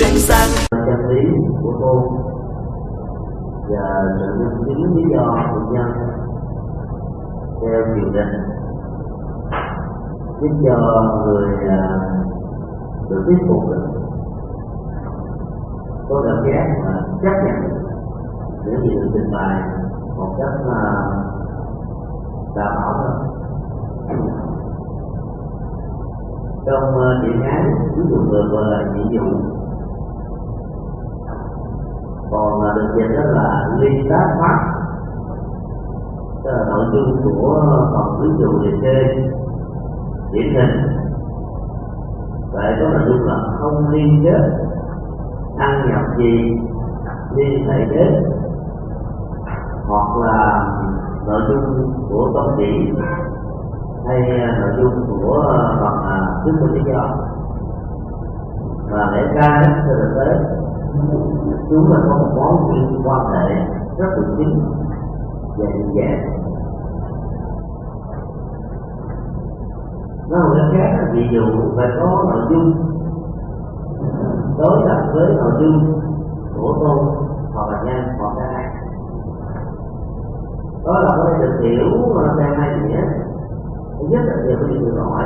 chân gian chân lý của cô và sự nhân chứng lý do của nhân theo triều đình giúp cho người à, được thuyết phục được. Có cảm giác mà chấp nhận những gì được trình bày một cách là đảm bảo hơn. Trong uh, chuyện ái ví dụ được gọi là ví dụ còn là được dịch đó là ly tác pháp tức là nội dung của phần ví dụ liệt kê, điển hình. Vậy có nội dung là không liên kết, ăn nhập gì, liên hệ đến, hoặc là nội dung của công chỉ, hay à, nội dung của phần chứng minh lý do. Và lẽ ra trên thực tế chúng là có một mối liên quan hệ rất là chính. Và đơn giản nó một khác là ví dụ phải có nội dung. Đối lập với nội dung của tôi hoặc là nhân, hoặc là hai đó là có thể được hiểu theo hai nghĩa thứ nhất là về cái điều hỏi.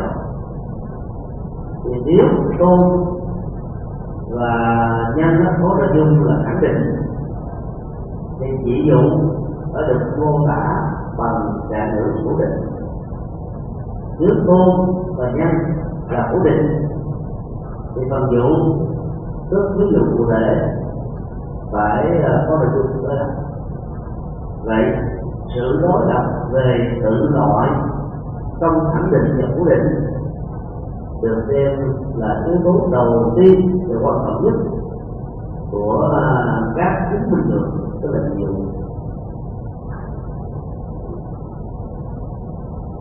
Thì nếu tôi và nhân nó có nói dung là khẳng định. Thì chỉ dụ ở được mô tả bằng trạng ngữ cố định. Nước tôn và nhân là cố định. Thì phần dụ tức ví dụ cụ thể phải à, có nội dung đó. Vậy, sự đối lập về tự loại trong khẳng định và cố định được xem là yếu tố đầu tiên và quan trọng nhất của à, các chứng minh được tức là nhiều.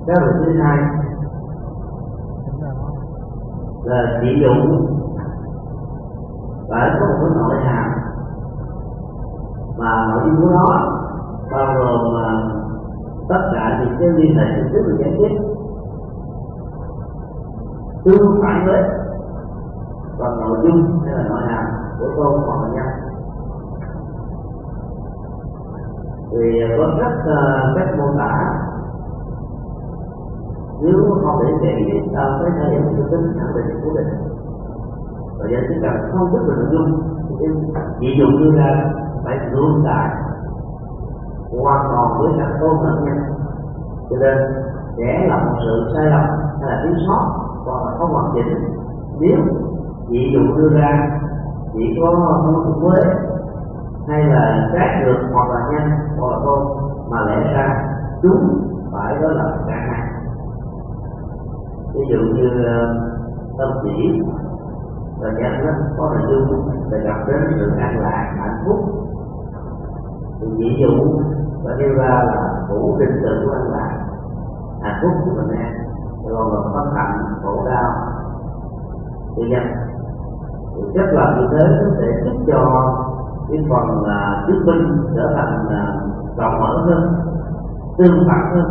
Cái việc thứ hai là chỉ dụng phải có một cái nội hàm mà nội dung của nó, bao gồm à, tất cả những cái liên hệ trực tiếp và gián tiếp tương phản với còn nội dung hay là nội hàm của tôn hoặc là nhân. Thì à, có rất à, uh, cách mô tả nếu không để kỹ thì ta mới thể hiện cái tính khẳng định của mình. Và do chỉ rằng không biết về nội dung ví dụ như là phải luôn tại hoàn toàn với các tôn lẫn nhân. Cho nên sẽ là một sự sai lầm hay là thiếu sót hoặc là không hoàn chỉnh. Nếu ví dụ đưa ra chỉ có không Quế, hay là trái ngược hoặc là nhanh, hoặc là tôn mà lẽ ra chúng phải đó là cả hai. Ví dụ như ờ, tâm chỉ và nhân đó có nội dung để gặp đến sự an lạc hạnh phúc. Thì ví dụ và nêu ra là đủ định tự của an lạc hạnh phúc của mình. an rồi là bất hạnh khổ đau thì nhân thì chất là như thế nó sẽ giúp cho cái phần là chứng minh trở thành là rộng mở hơn, tương phản hơn.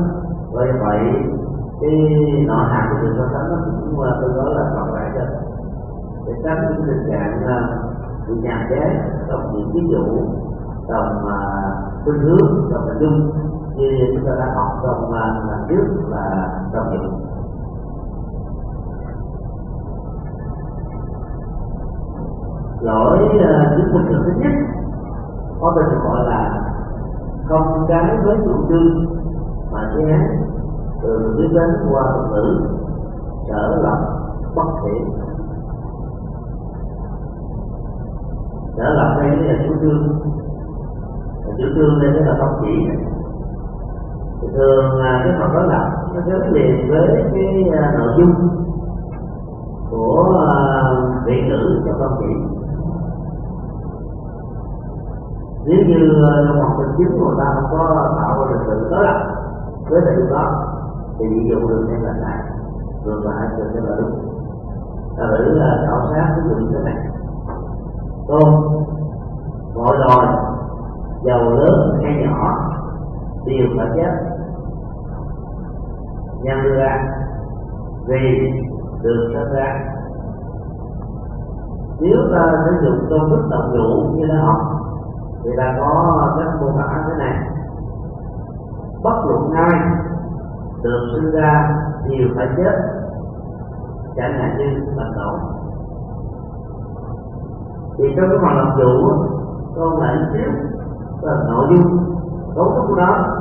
Vì vậy, cái nội hàm của sự so sánh nó cũng à, tôi nói là còn lại hơn để tránh những tình trạng à, bị nhàm chán trong những ví dụ trong à, phương hướng trong nội dung như chúng ta đã học trong lần trước là trong những lỗi chứng bình thường thứ nhất. Có tên được gọi là không trái với chủ trương mà chế án từ biết đến qua thuật ngữ trở lập bất thiện. Trở lập đây là chủ trương. Chủ trương đây là không chỉ. Thường là cái phần đó là nó gắn liền với cái à, nội dung của à, vị ngữ trong công chỉ. Nếu như ờ, trong học tình chính người ta không có tạo ra được sự đó là với điều đó, thì ví dụ được nên là này, ngược lại được xem là đúng. Ta thử là khảo sát cái dụng thế này. Tôm mọi loài giàu lớn hay nhỏ, đều phải chết. Nhân đưa ra, vì được sinh ra. Nếu ta sử dụng công thức động vụ như đã học thì ta có cách mô tả thế này. Bất luận ai được sinh ra đều phải chết, chẳng hạn như bạch tổ thì trong cái phần làm chủ, con lại xíu là nội dung, cấu trúc của đó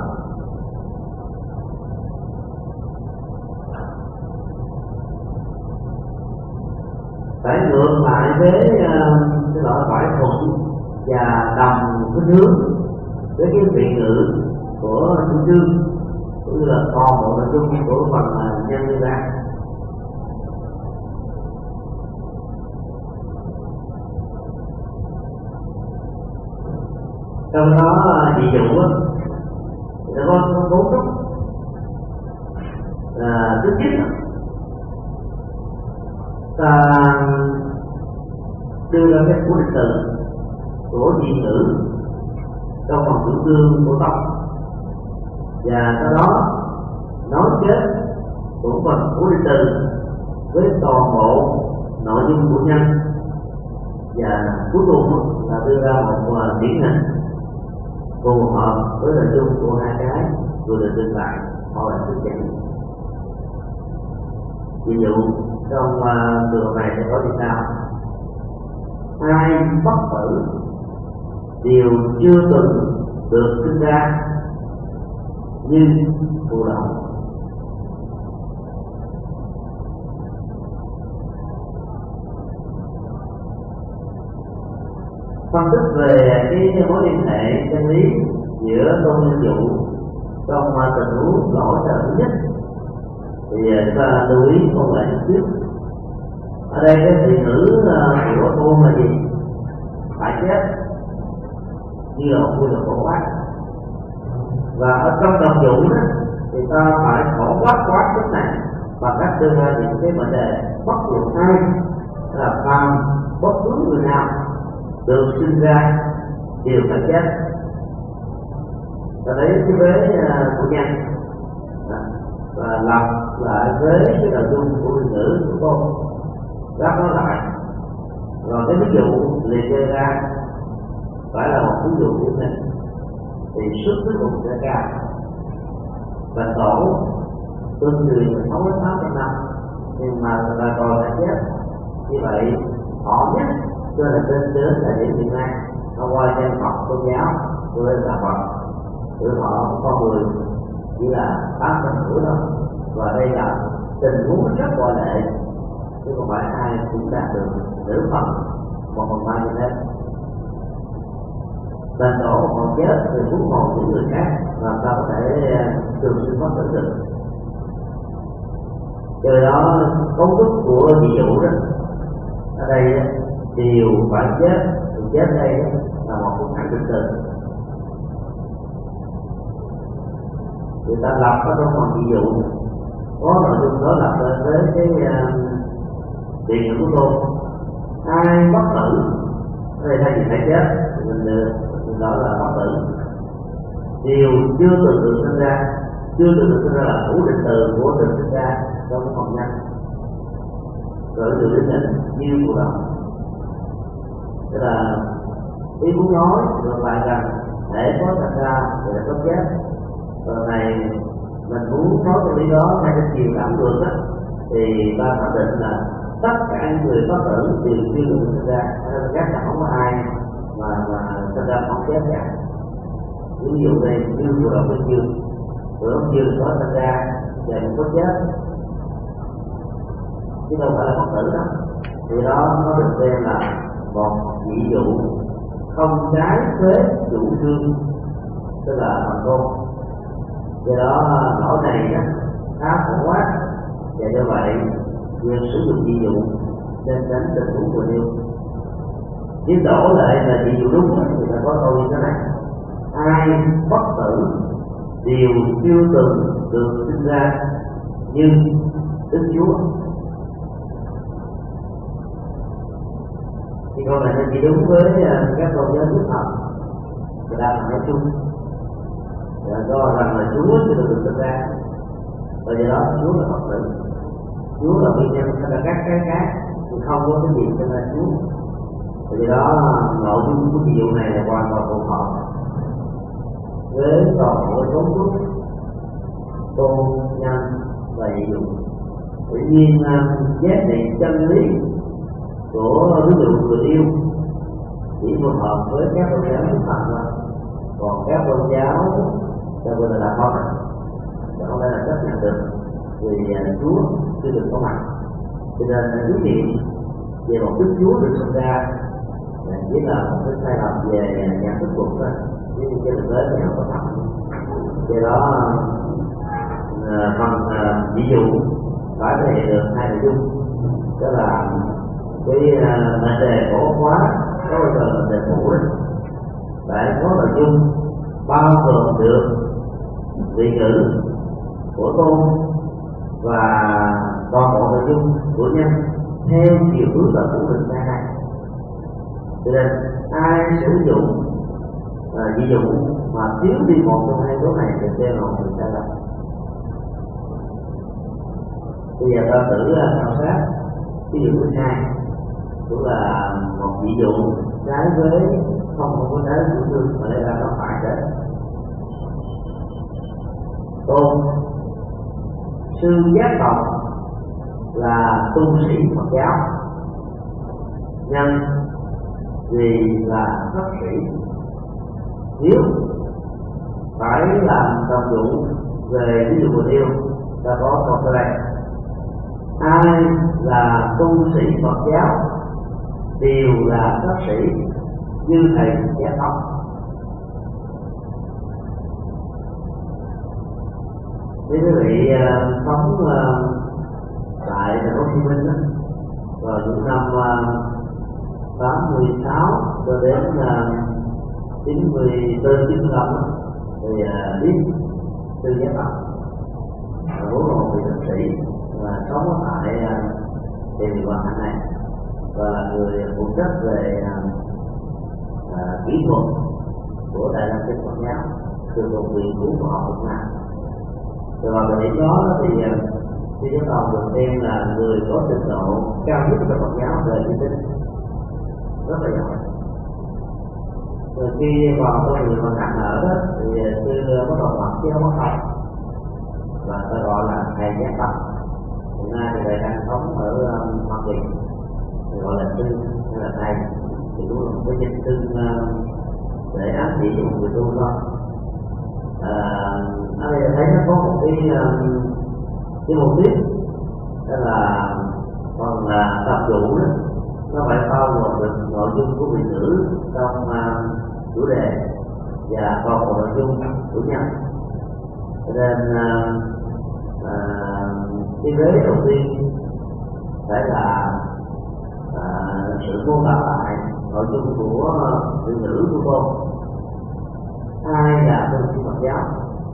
phải ngược lại với ờ, cái loại phải thuận và đồng cái hướng với cái vị ngữ của chủ trương cũng như là toàn bộ nội dung của phần à, nhân đưa ra trong đó à, ví dụ á nó có có bốn trúc à, thứ nhất ta đưa ra cái của lịch sử của dị tử trong phòng tử cương của tộc và sau đó nói chết của phần của lịch sử với toàn bộ nội dung của nhân. Và cuối cùng là đưa ra một điển hình phù hợp với nội dung của hai cái vừa được trình bày hoặc là thực chẳng ví dụ trong uh, trường này sẽ có như sau hai bất tử đều chưa từng được sinh ra như thụ động phân tích về cái mối liên hệ chân lý giữa tôn nhân dụ trong tình huống lỗi ràng nhất. Thì à, ta lưu ý con lại một ở đây cái thị ngữ à, của tôn là gì? Phải chết như là vui là khổ quá và ở trong đồng dụ đó, thì ta phải khổ quá quá cái này bằng cách đưa ra những cái vấn đề bất luận ai là phàm bất cứ người nào được sinh ra đều phải chết. Ta lấy cái vế à, của nhân. Và lặp lại với cái nội dung của ngôn ngữ của cô gác nó lại. Rồi cái ví dụ liệt kê ra phải là một ví dụ như hình thì xuất cuối cùng sẽ ca và tổ tương truyền sáu đến tám trăm năm nhưng mà bà còn đã chết. Như vậy, họ nhất cho là tên đến thời điểm hiện nay, nó qua dân học tôn giáo, cho nên là Phật. Tuổi họ con người chỉ là tám trăm tuổi thôi. Và đây là tình huống rất ngoại lệ chứ không phải ai cũng đạt được nữ phật, một phần ba như thế và đổ một hồn chết thì huống hồn những người khác và ta có thể à, thường xuyên phát tỉnh được. Từ đó, cấu trúc của ví dụ đó, ở đây điều phải chết thì chết đây là một cái khẳng định từ người ta lập ở trong phần ví dụ, có nội dung đó là lên với cái à, điện của tôi. Ai bất tử, ở đây thay vì phải chết mình mình đó là bất tử. Điều chưa từng được sinh ra, chưa từng được sinh ra là thủ định từ của được sinh ra trong phòng nhân. Rồi được đến định như của đó tức là ý muốn nói ngược lại rằng để có thật ra thì là có chết rồi này, mình muốn nói cái lý đó theo cái chiều cảm được á, thì ta khẳng định là tất cả những người có tử đều chưa được sinh ra. Nên chắc là không có ai mà mà chúng ra không chết cả. Ví dụ này như vừa ông bên dương vừa ông dương có sinh ra về một có chết chứ đâu phải là bất tử đó. Thì đó nó được xem là một ví dụ không trái với chủ trương, tức là thành công do đó à, lỗi này khá phổ quát. Và do vậy việc sử dụng ví dụ nên tránh tình huống vừa nêu nhưng đổ lại là chỉ dụ đúng thì ta có câu như thế này. Ai bất tử, đều chưa từng được sinh ra, nhưng đức chúa. Thì câu này nó chỉ đúng với à, các tôn giáo đức phật. Người ta nói chung. Là do rằng là chúa chưa được sinh ra. Và do đó, chúa là phật tử. Chúa là nguyên nhân hay là các cái khác thì không có cái gì cho là chúa vì đó ngộ dung cái ví dụ này là hoàn toàn phù hợp với toàn bộ cấu trúc tôn nhân và ví dụ tự nhiên à, giá trị chân lý của ví dụ người yêu chỉ phù hợp với các tôn giáo đức phật thôi. Còn các tôn giáo cho gọi là con sẽ không thể là chấp nhận được vì à, chúa chưa được có mặt. Cho nên quý vị về một đức chúa được sinh ra chỉ là một cái sai lầm về nhận thức cuộc thôi chứ trên thực tế thì không có thật do đó ờ, phần ờ, ví dụ, phải thể hiện được hai nội dung. Đó là cái ờ, mệnh đề cổ khóa có bao giờ mệnh đề cũ đấy phải có nội dung bao gồm được vị ngữ của tôn và toàn bộ nội dung của nhân theo chiều hướng là của mình ra cho nên, ai sử dụng và ví dụ mà thiếu đi một trong hai số này thì sẽ là một người sai lầm bây giờ ta thử à, khảo sát. Ví dụ thứ hai, cũng là một ví dụ trái với, không không có trái của thương mà đây là nó phải đấy tôn, sư giác tộc là tu sĩ Phật giáo. Nhân vì là bác sĩ nếu phải làm đồng đủ về ví dụ người yêu ta có một cái này ai là tu sĩ Phật giáo đều là bác sĩ như thầy giác học nếu quý vị ờ, sống ờ, tại thành phố Hồ Chí Minh đó, vào những năm ờ, 86 cho đến uh, 94 95 thì uh, biết tư giác tộc vốn là một người bác sĩ và sống tại à, uh, địa bàn hạnh này. Và là người phụ trách về uh, kỹ thuật của đại học kinh Phật giáo từ một viện của họ cũng là rồi vào thời điểm đó thì sư giác tộc được xem là người có trình độ cao nhất trong Phật giáo về vi sinh rất là giỏi Từ khi vào có người mà cạn ở đó thì sư bắt đầu mặc chứ không có học và ta gọi là thầy giác tập hiện nay thì thầy đang sống ở um, hoa kỳ. Thì gọi là sư hay là thầy. Thì cũng là một cái danh xưng um, để ám chỉ cho một người tu thôi. À, ở đây thấy nó có một cái um, cái mục đích đó là còn là tập chủ đó nó phải bao gồm được nội dung của vị nữ trong uh, chủ đề và còn bộ nội dung của nhân cho nên uh, uh, cái vế đầu tiên phải là uh, sự mô tả lại nội dung của vị nữ của cô. Ai là tôn sư Phật giáo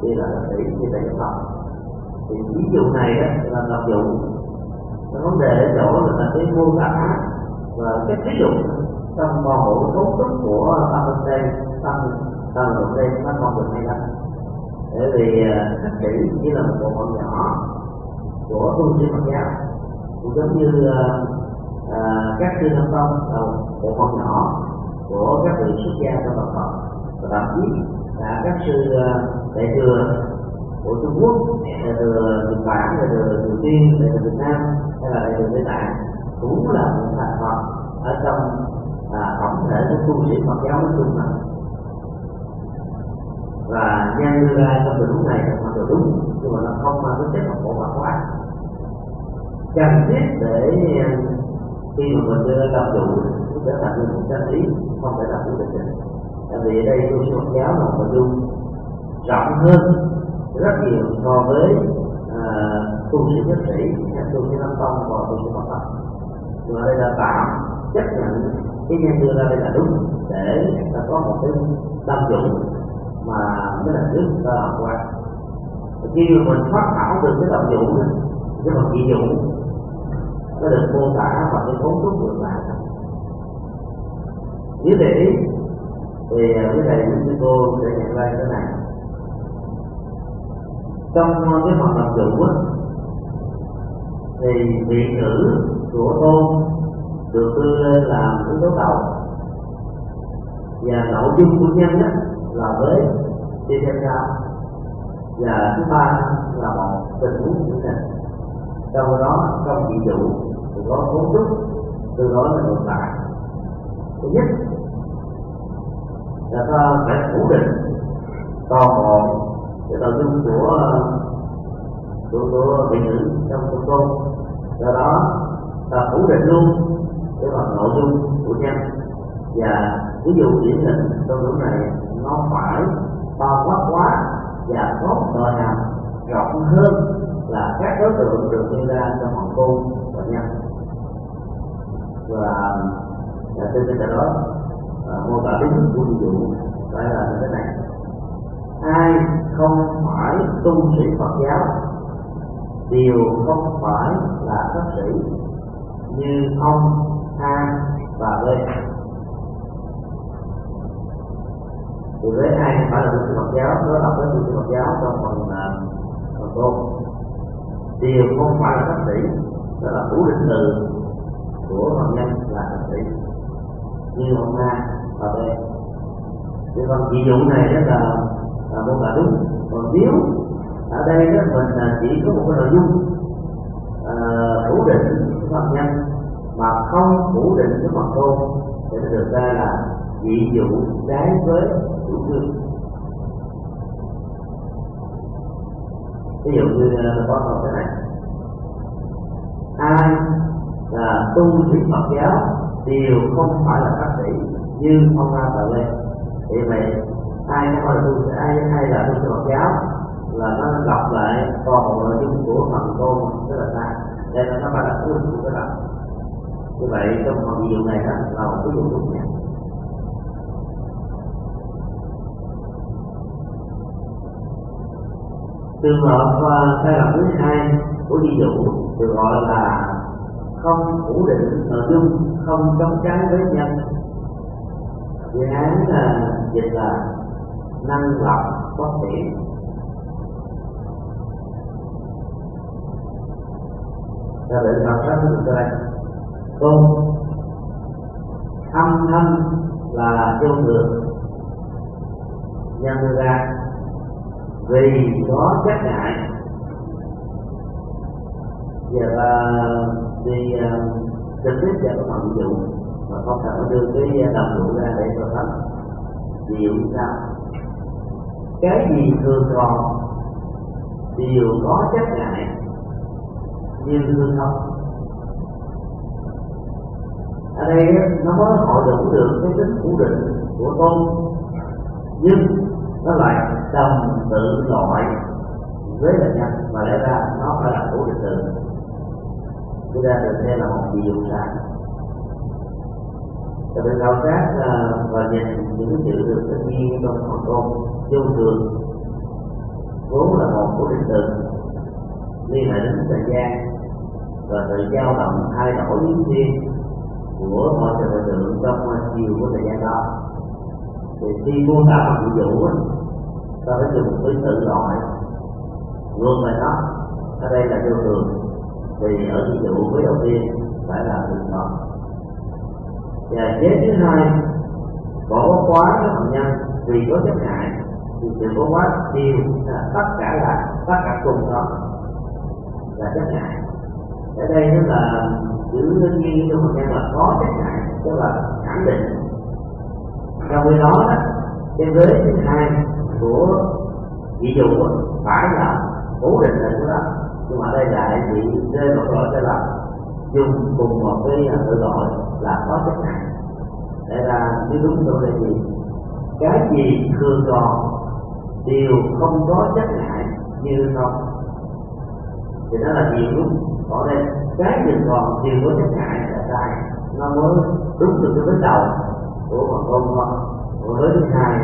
thì là sĩ như tại dân thì ví dụ này đó là tập cái vấn đề ở chỗ là cái mô tả và cái ví dụ trong toàn bộ cấu trúc của tâm bên đây tâm tâm bên đây nó còn được hay lắm bởi vì các chỉ chỉ là một bộ phận nhỏ của tu sĩ Phật giáo cũng giống như à, à các sư nam tông là một bộ phận nhỏ của các vị xuất gia trong Phật học và thậm chí là các sư à, đại thừa của Trung Quốc, đại thừa Nhật Bản, đại thừa Triều Tiên, đại thừa Việt Nam hay là đại thừa Tây Tạng cũng là một thành phần ở trong à, tổng thể của tu sĩ Phật giáo nói chung và nhân đưa ra trong tình huống này là hoàn toàn đúng nhưng mà nó không mang tính chất học bộ và quá. Cần thiết để à, khi mà mình đưa ra tập chủ nó trở thành một chân lý không thể làm được được tại vì ở đây tu sĩ Phật giáo là một nội dung rộng hơn rất nhiều so với à, tu sĩ nhất sĩ. Hay tu sĩ nam tông và tu sĩ Phật tông mà đây là tạm chấp nhận cái nhân đưa ra đây là đúng để ta có một cái tâm dụng mà cái là trước ta làm qua. Khi mà mình phát thảo được cái tâm dụng cái phần ví dụ nó được mô tả và cái cấu trúc ngược lại. Như thế thì à, cái này chúng cô sẽ nhận ra thế này. Trong cái phần tập dụng á, thì vị ngữ của tôn được đưa lên làm yếu tố đầu và nội dung của nhân đó là với đi theo cao và thứ ba là một tình huống của này trong đó trong vị dụ thì có cấu trúc từ đó là ngược lại. Thứ nhất là ta phải phủ định toàn bộ cái nội dung của của, của vị nữ trong công tôn do đó và phủ định luôn cái phần nội dung của nhân và ví dụ điển hình trong lúc này nó phải bao quát quá và có nội hàm rộng hơn là các đối tượng được đưa ra trong hoàng cung và nhân và là trên cái đó à, mô tả lý thức của ví dụ phải là như thế này. Ai không phải tu sĩ Phật giáo đều không phải là pháp sĩ như ông tha và B thì với hai không phải là tu Phật giáo nó đọc với tu Phật giáo trong phần uh, phần tôn. Đều không phải là bác sĩ đó là phủ định từ của phạm nhân là bác sĩ như ông nay và B thì phần ví dụ này rất là là môn là đúng còn nếu ở đây đó mình à, chỉ có một cái nội dung à, uh, phủ định cái phạm nhân mà không phủ định cái mặt tôn, thì nó được ra là dị dụ trái với chủ trương ví dụ như à, có một cái này. Ai là tu sĩ Phật giáo đều không phải là bác sĩ, như ông la và Lê. Thì vậy ai nó là tu ai ai là tu sĩ Phật giáo là nó đọc lại toàn bộ nội dung của phần tôn rất là sai. Đây là nó phải là tu của cái đọc như vậy trong phần ví này đó là một cái dụ đúng nha trường hợp ờ, sai lầm thứ hai của ví dụ được gọi là không phủ định nội dung, không chống trái với nhân. Dự án là dịch là năng lập bất tiện ta để đọc ra được đây tôn. Âm thanh là vô thường. Nhân ra, vì có chất ngại và à, ta đi à, trực tiếp và có phần dụng mà không thể đưa cái đồng đủ ra để cho thành điều sao? Cái gì thường còn, đều có chất ngại như hư không? Ở đây nó mới hội đủ được, cái tính phủ định của tôn nhưng nó lại đồng tự loại với là nhân mà lẽ ra nó phải là phủ định từ chúng ta được xem là một ví dụ sai Tại vì khảo sát à, và nhìn những chữ được tự nhiên trong phần tôn vô thường. Vốn là một của định từ liên hệ đến thời gian và sự dao động thay đổi biến thiên của mọi sự vật tượng trong chiều của thời gian đó. Thì khi mô tả một ví dụ ta phải dùng cái tự loại luôn về nó ở đây là tiêu thường thì ở ví dụ với đầu tiên, phải là tự loại và chế thứ hai, bỏ quá cái phạm nhân, vì có chấp ngại thì sự bỏ quá đều là tất cả là, tất cả cùng đó là chấp ngại ở đây nó là chữ nguyên nhiên trong một là có chất ngại tức là khẳng định. Trong khi đó đó, cái vế thứ hai của ví dụ phải là cố định là của đó nhưng mà đây lại bị rơi vào gọi là dùng cùng một cái à, tự gọi là có chất ngại để là cái đúng tôi là gì cái gì thường còn đều không có chất ngại như không thì đó là gì đúng? Còn đây cái gì còn đều có chất ngại là sai. Nó mới đúng được cái vết đầu của một con không của với thứ hai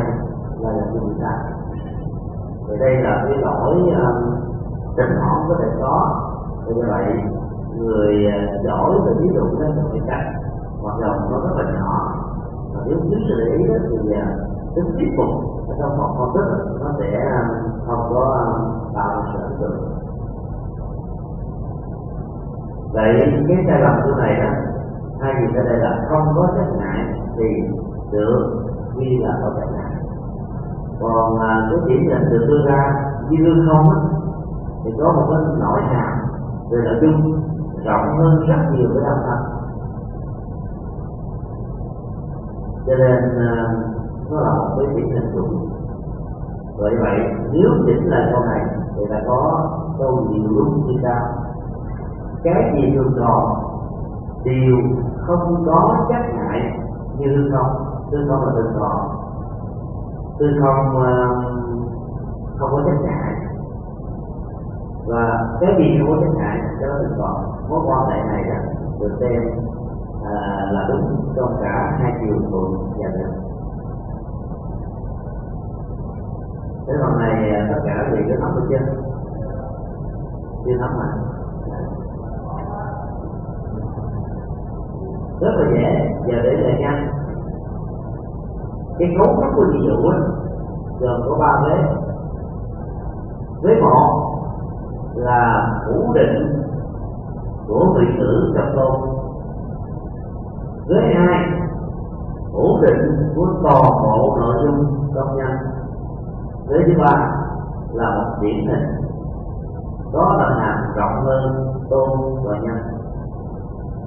là là gì sai rồi đây là cái lỗi ờ, um, tình họ có thể có. Thì như vậy người ờ, giỏi về ví dụ đó là người cách hoạt động nó rất là nhỏ. Và nếu cứ sự để ý đó thì ờ, tính thuyết phục ở trong một phân tích nó sẽ không có tạo sự ấn tượng vậy cái sai lầm của này là thay vì ở đây là không có trách ngại thì được ghi là có trách ngại còn à, cái chỉ định được đưa ra như lương không á, thì có một cái nỗi hàm về nội dung rộng hơn rất nhiều cái đạo phật. Cho nên à, nó là một cái chỉ định đúng. Vậy vậy nếu chỉnh lại câu này thì là có câu gì đúng như sau cái gì thường còn đều không có trách ngại như hư không hư không là thường còn hư không ờ, không có trách ngại. Và cái gì không có trách ngại cho nó thường còn mối quan hệ này đó được xem à, là đúng trong cả hai chiều thuận và ngược thế phần này ờ, tất cả vì cái nắm được chân chưa nắm mà rất là dễ, và để lại nhanh. Cái cấu trúc của dị dụ gồm có ba vế. Vế một là phủ định của vị tử trong tôn. Vế hai, phủ định của toàn bộ nội dung trong nhân. Vế thứ ba là một điển hình. Đó là hàm rộng hơn tôn và nhân.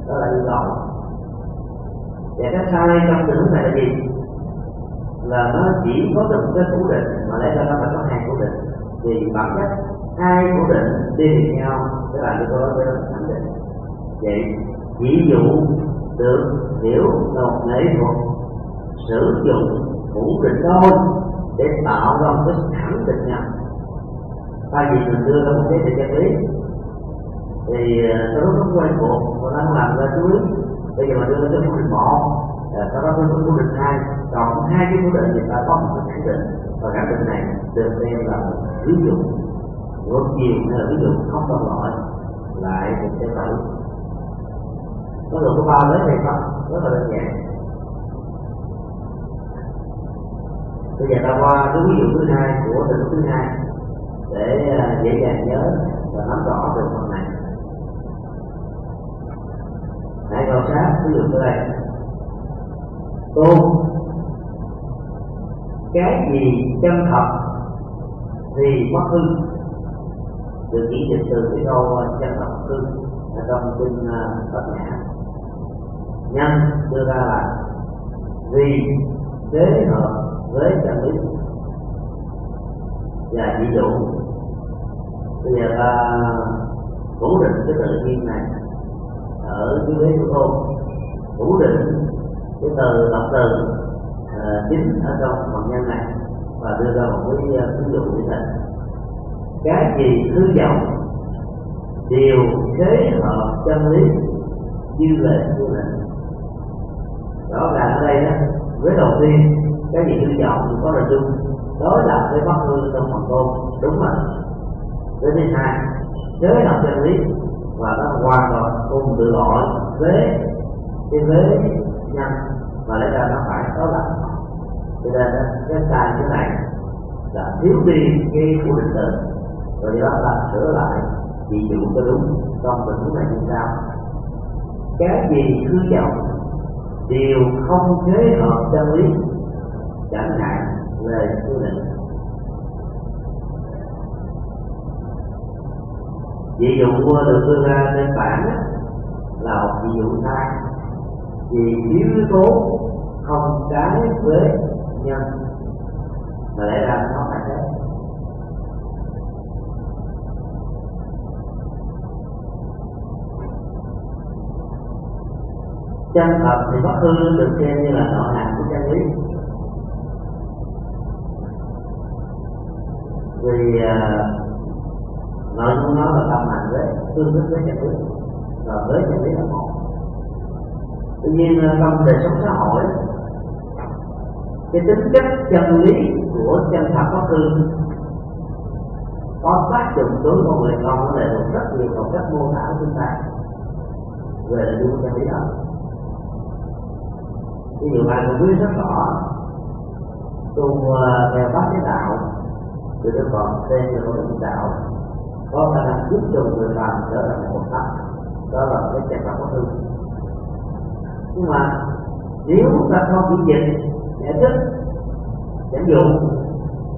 Đó là yêu cầu và cái sai trong tình huống này là gì? Là nó chỉ có được một cái cố định, mà lẽ ra nó phải có hai cố định. Vì bản chất, hai cố định đi liền nhau tức là cái đó với khẳng định. Vậy, ví dụ được hiểu là một nghệ thuật, sử dụng cố định thôi để tạo ra một cái khẳng định nhau thay vì mình đưa ra một cái định chân lý thì nó rất quen thuộc và nó làm ra chú ý bây giờ đưa đến cái định một à, sau đó đưa đến cố định hai. Còn hai cái cố định thì ta có một cái khẳng định. Và khẳng định này được xem là ví dụ ngược chiều hay là ví dụ không đồng loại lại được xem là có được có ba lấy này không? Rất là đơn giản. Bây giờ ta qua cái ví dụ thứ hai của tình thứ hai để à, dễ dàng nhớ và nắm rõ được phần này hãy quan sát ví dụ này, đây tôn. Cái gì chân thật thì mất hư được chỉ dịch từ cái câu ờ, chân thật hư ở trong kinh ờ, Phật nhã. Nhân đưa ra là vì thế hợp với chân lý và ví dụ bây giờ ta phủ định cái tự nhiên này ở dưới đế của tôn phủ định cái từ tập từ uh, à, chính ở trong phần nhân này và đưa ra một cái à, ví dụ như thế cái gì thứ vọng đều kế hợp chân lý như lệ như lệ rõ ràng ở đây đó với đầu tiên cái gì thứ vọng có nội dung đối lập với bất hư trong phần tôn. Đúng rồi. Với thứ hai kế hợp chân lý và nó hoàn toàn không tự gọi thế cái thế nhân và lẽ ra nó phải có lại, cho nên cái sai cái này là thiếu đi cái khu định từ rồi do đó là sửa lại thì dụ cho đúng trong tình huống này như sao cái gì cứ vọng đều không thế hợp chân lý chẳng hạn về quy định ví dụ được đưa ra trên bản là một ví dụ sai. Vì yếu tố không trái với nhân, mà lẽ ra nó phải thế. Chân thật thì bất hư được xem như là nội hàm của chân lý. Vì à, nói nội nói nó là tâm hành với tương thức với chân lý và với chân lý là một tuy nhiên trong đời sống xã hội, cái tính chất chân lý của chân thật pháp hư có tác dụng đối với con người con có thể thuộc rất nhiều một cách mô tả của chúng ta. Về nội dung chân lý đó ví dụ bạn cũng biết rất rõ, tu à, theo pháp cái đạo, thì nó còn tên là con đạo có khả năng giúp cho người làm trở thành một pháp đó là cái chặt thật bất hư nhưng mà nếu ta không chỉ dịch giải thích dẫn dụng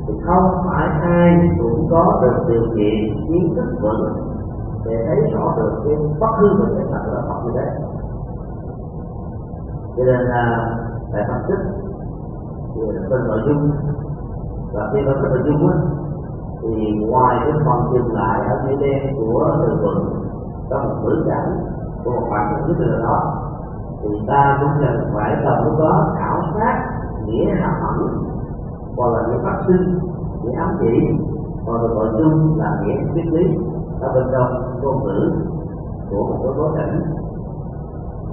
thì không phải ai cũng có được điều kiện, kiến thức vững để thấy rõ được cái bất hư của cái thật là thật như thế cho nên là tại phân tích thì phần nội dung. Và khi phân có nội dung á thì ngoài cái phần dừng lại ở chữ đen của từ vựng trong một ngữ cảnh của một bản thân nhất là đó. Thì ta cũng cần phải cần lúc đó khảo sát nghĩa hàm ẩn hoặc là nghĩa phát sinh nghĩa ám chỉ hoặc được nội dung là nghĩa triết lý. Ở bên trong ngôn ngữ của một số bối cảnh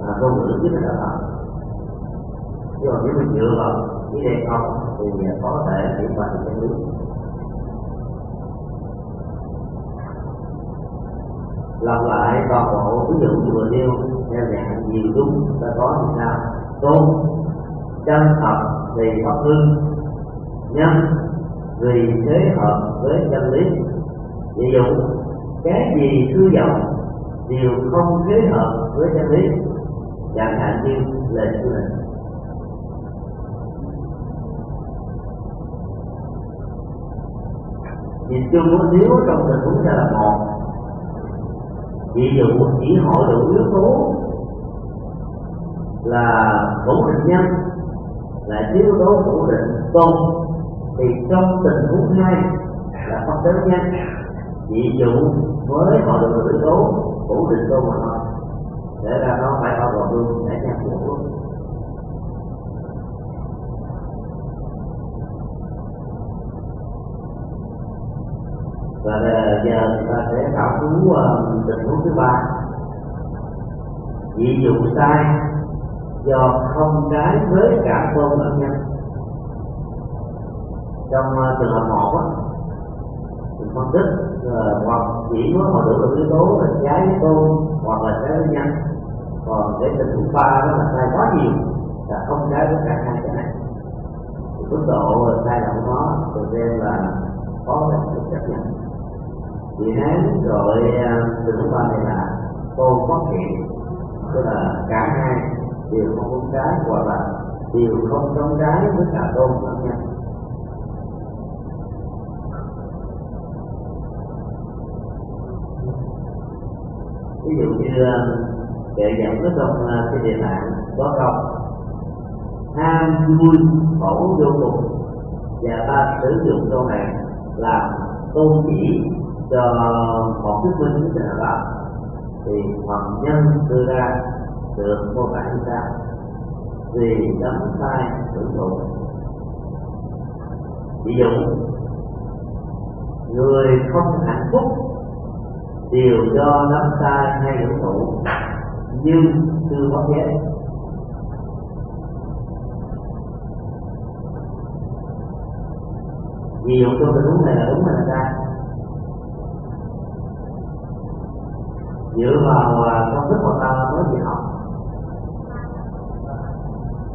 à, ngôn ngữ chính là thật nhưng mà nếu mình dựa vào cái đen không thì có thể hiểu vào được chân lý lặp lại toàn bộ ví dụ như vừa nêu, theo dạng nhiều đúng, ta có như sao tốt. Chân thật thì pháp hưng nhân vì thế hợp với chân lý. Ví dụ, cái gì hư vọng đều không thế hợp với chân lý. Chẳng hạn như lệnh của lệnh nhìn chung, nếu trong tình huống ra là một ví dụ chỉ hội đủ yếu tố là ổn định nhân là yếu tố ổn định tôn thì trong tình huống hai là không đến nhân ví dụ với hội đủ yếu tố ổn định tôn mà thôi. Để ra nó phải bao gồm luôn để nhân của và giờ à, chúng ta sẽ khảo cứu tình huống thứ ba. Ví dụ sai do không trái với cả tôn lẫn nhân trong à, trường hợp một á mình phân tích à, hoặc chỉ có một được yếu tố là trái với tôn hoặc là trái với nhân còn cái tình huống ba đó là sai quá nhiều là không trái với cả hai cái này. Thì mức độ sai lầm của nó được xem là có thể được chấp nhận vì hán gọi à, từ lúc ba này là tôn phát hiện, tức là cả hai đều không có trái hoặc là đều không giống trái với cả tôn lẫn nhau. Ví dụ như à, để dẫn cái trong cái địa tạng có câu ham vui khổ vô cùng, và ta sử dụng câu này làm tôn chỉ cho một thuyết minh như thế nào đó, thì hoàng nhân đưa ra được mô tả như sau vì đấm tay hưởng thụ ví dụ, người không hạnh phúc đều do nắm tay hay hưởng thụ, nhưng chưa có giới ví dụ trong tình huống này là đúng hay là sai? Dựa vào công thức mà ta mới vừa học.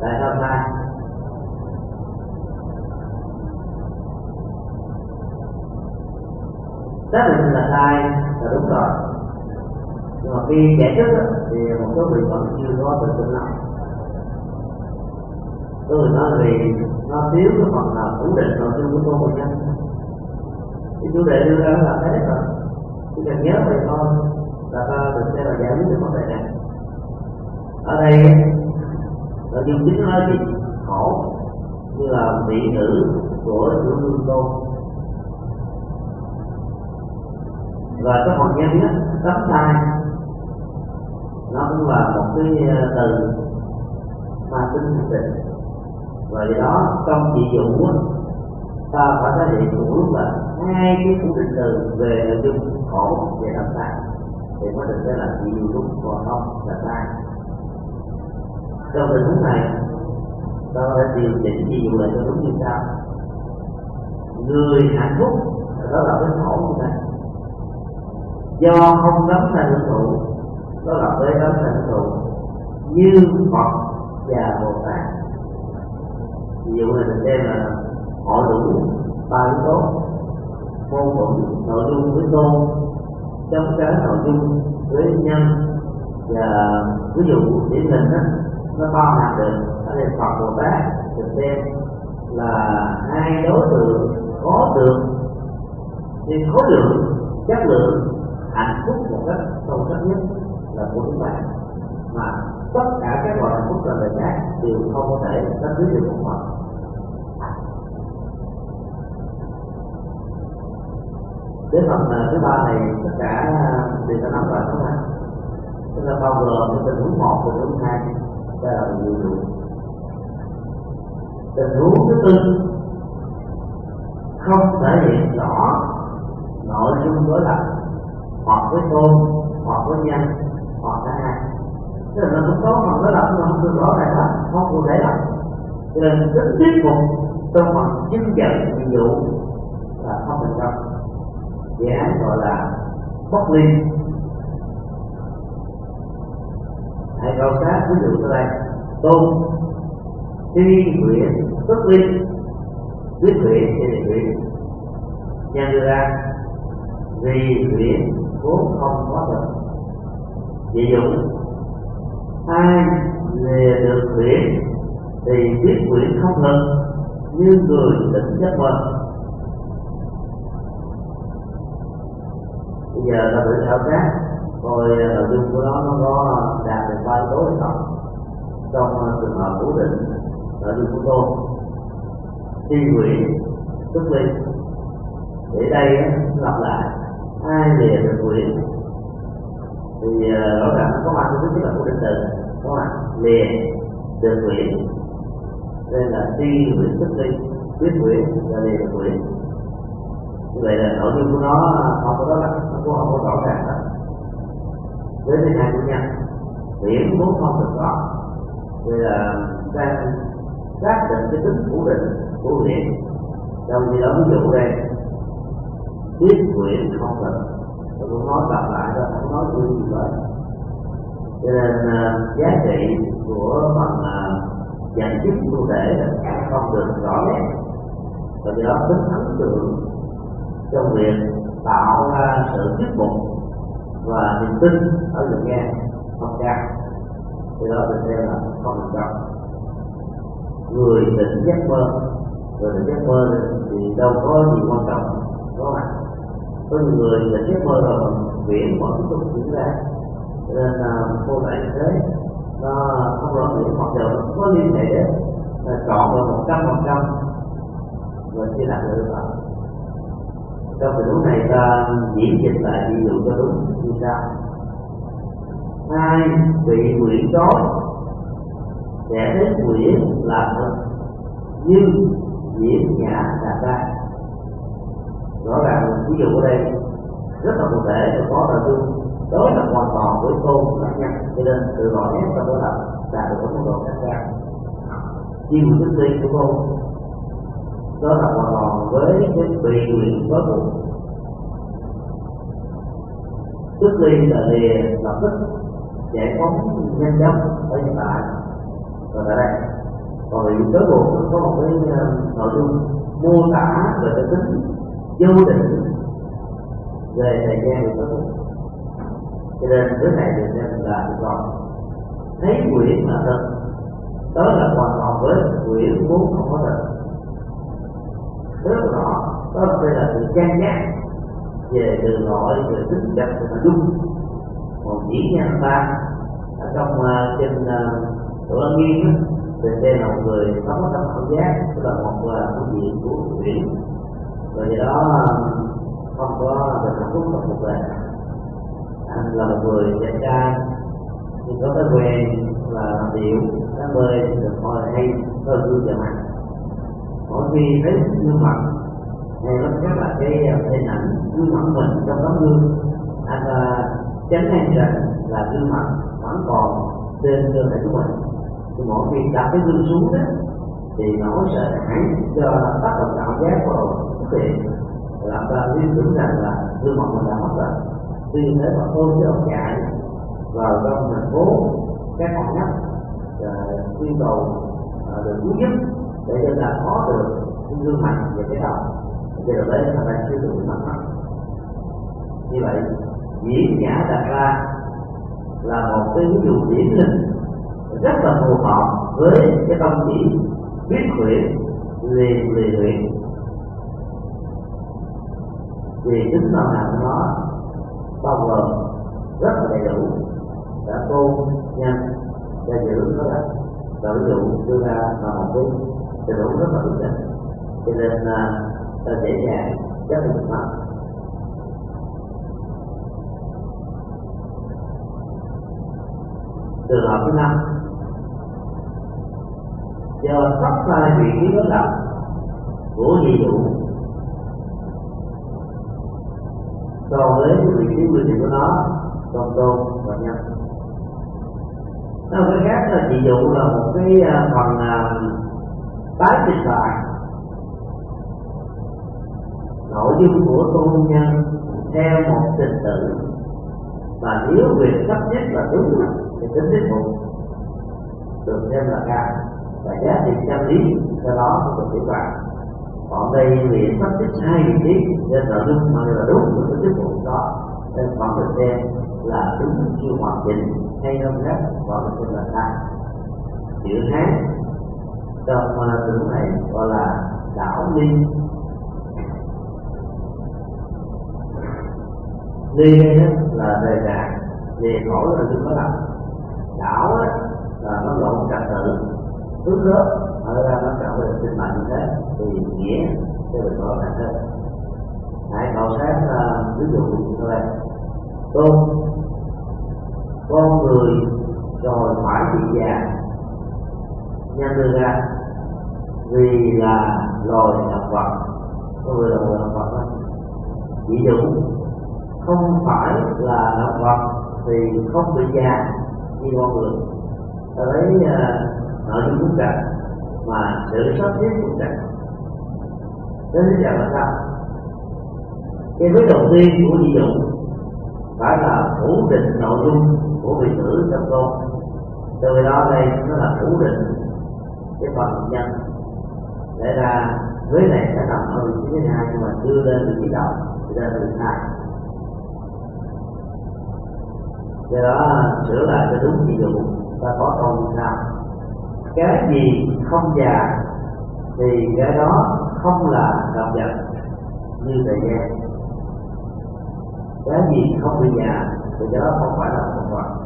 Tại hôm sai? Xác định là sai là đúng rồi. Nhưng mà khi giải thích thì một số người vẫn chưa có tự tin lắm. Tôi nói vì nó thiếu cái phần nào ổn định nội dung của tôi nhân thì chủ đề đưa ra là thế rồi. Chỉ cần nhớ vậy thôi là ta được xem là giải quyết được vấn đề này. Ở đây nội dung chính nói gì? Khổ. Như là mỹ nữ của chủ lương tôn và cái phần nhân á tấm sai nó cũng là một cái ờ, từ mà tính thực định. Và do đó, trong chỉ dụ á, ta phải thể hiện đủ là hai cái phủ định từ về nội dung khổ, về tấm sai thì mới được sẽ là chỉ dụ đúng còn không là sai. Trong tình huống này, ta phải điều chỉnh ví dụ lại cho đúng như sau. Người hạnh phúc đó là cái khổ như thế. Do không đắm thành hưởng thụ đó là với đắm thành hưởng thụ như Phật và Bồ Tát. Ví dụ này mình xem là họ đủ ba yếu tố mâu thuẫn nội dung với tôn trong cái nội dung với nhân và ví dụ điển hình đó nó bao hàm được ở đây Phật Bồ Tát, được xem là hai đối tượng có được thì khối lượng, chất lượng hạnh phúc một cách sâu sắc nhất là của chúng ta. Mà tất cả các loại hạnh phúc là đời khác đều không có thể đáp dưới được một phần. Đến phần à, thứ ba này tất cả à, đều đã nắm vào không ạ? Chúng ta bao gồm cái tình huống một, tình huống hai đây là điều đủ tình huống thứ tư không thể hiện rõ nội dung đối lập, hoặc với tôn, hoặc với nhân, hoặc cả hai tức là nó cũng có phần đối lập nhưng không được rõ ràng lắm, không cụ thể lắm cho nên rất thuyết phục trong phần chứng nhận nhiệm vụ là không thành công dự án gọi là bất ly. Hãy khảo sát, ví dụ sau đây tôn thi nguyện bất ly. Quyết nguyện thì đề nguyện nhân đưa ra vì nguyện vốn không có được. Ví dụ, ai lìa được nguyện thì quyết nguyện không lực như người tỉnh giấc mơ. Bây giờ ta thử khảo sát coi ờ, nội dung của nó nó có đạt được ba yếu tố hay không. Trong ờ, trường hợp cố định, nội dung của tôi thi nguyện tức ly để đây lặp lại. Ai lìa được nguyện thì ờ, rõ ràng nó có mặt thứ nhất là cố định từ có mặt lìa được nguyện đây là thi nguyện tức ly quyết nguyện là lìa được nguyện như vậy là nội dung của nó không có đó là của họ có rõ ràng đó với cái hai của nhân điểm muốn không được đó thì là đang xác định cái tính phủ định của nguyện trong khi đó ví dụ đây biết nguyện không được tôi cũng nói lặp lại đó không nói như gì vậy cho nên uh, giá trị của à, phần uh, chức cụ thể là không được rõ nét. Và do đó tính ấn tượng trong việc tạo ra sự thuyết phục và niềm tin ở người nghe không cao thì đó được xem là không thành công người tỉnh giấc mơ, người tỉnh giấc mơ thì đâu có gì quan trọng có mặt có nhiều người tỉnh giấc mơ rồi viễn vẫn tiếp diễn ra. Cho nên là cô đại thế, nó không rõ nghĩa mặc dù nó có liên hệ là chọn được một trăm phần trăm, và chưa đạt được rồi trong tình huống này ta diễn dịch lại, ví dụ cho đúng, như sau. Hai bị nguyễn trói sẽ đến nguyễn làm thật như diễn nhã đạt ra rõ ràng ví dụ ở đây, rất là cụ thể và có nội dung đó là hoàn toàn với tôn lẫn nhân, cho nên từ rõ nét và đó là đạt được một mức độ khác nhau. Chi một thứ tư của tôn đó là hoàn toàn với cái tùy nguyện có cùng trước khi là lìa lập tức giải phóng nhanh chóng ở hiện tại và tại đây. Còn vì tới buộc nó có một cái ờ, nội dung mô tả về cái tính vô định về thời gian của tới cho nên cái này được xem là còn thấy quyển là thật, đó là hoàn toàn với quyển vốn không có thật rất rõ đó đây là sự trang nhát về từ nội về tính chất của nội dung còn chỉ nhân ta ở trong uh, trên à, uh, tổ nghiên thì đây là một người không có cảm giác tức là một uh, phương diện của thủy. Và do đó không có được hạnh phúc trong cuộc đời. Anh là một người dạy ca nhưng có cái quen là làm điệu đám bơi được coi hay hơn gương vào mặt mỗi khi thấy gương mặt, thì nó sẽ là cái à, hình ảnh gương mặt mình trong tấm gương. À, Anh hay chánh 念 rằng là gương mặt vẫn còn trên cơ thể của mình. Thì mỗi khi đặt cái gương xuống đó, thì nó sẽ hãy cho tác động cảm giác vào xuất hiện. Làm ta liên tưởng rằng là gương mặt mình đã mất rồi. Tuy thế mà tôi sẽ ông chạy vào trong thành phố các con nhất à, yêu cầu được cứu giúp để chúng ta có được gương mặt về cái đầu. Cho được đấy thành ra sử dụng mặt mặt như vậy, diễn giả đặt ra là một cái ví dụ điển hình rất là phù hợp với cái tâm chỉ biết khuyển liền liền luyện. Vì tính nào nào của nó bao gồm rất là đầy đủ, đã tôn nhân đã giữ nó là và ví dụ đưa ra là một cái thì đủ rất là đúng định cho nên là ta dễ dàng chấp nhận pháp trường hợp thứ năm do sắp sai vị trí đối lập của dị dụ so với vị trí quy định của nó còn tôn và nhân nó cái khác là dị dụ là một cái à, phần à, bá tái sinh lại nội dung của tu nhân theo một trình tự. Và nếu việc sắp xếp là đúng, thì tính đến một. Được xem là cao và giá trị chân lý, do đó được hiểu vào còn đây việc sắp xếp hai vị trí nên nội dung mà là đúng, thì tính đến một đó. Nên còn được xem là đúng chưa hoàn chỉnh, hay hơn khác còn được xem là sai. Chữ hán trong uh, từ này gọi là đảo ly. Ly đây là đề đạt về khổ là đừng có làm. Đảo á, là nó lộn trật tự hướng rớt ở ra nó trở về sinh mạng như thế thì nghĩa sẽ được rõ ràng hơn hãy khảo sát à, ví dụ như thế này. Tôn con người rồi phải bị già nhân đưa ra. Vì là loài động vật. Có người là loài động vật đó. Ví dụ không phải là động vật thì không bị già như con người ta lấy uh, nội dung bức tranh mà sự sắp xếp bức tranh đến bây là sao? Cái bước đầu tiên của ví dụ phải là phủ định nội dung của vị tử trong con. Từ đó đây nó là phủ định cái phần nhân. Để ra với này sẽ nằm ở vị trí thứ hai nhưng mà đưa lên vị trí đầu thì ra vị hai do đó, sửa lại cho đúng ví dụ, ta có câu như sau cái gì không già, thì cái đó không là động vật như thời gian cái gì không bị già, thì cái đó không phải là động vật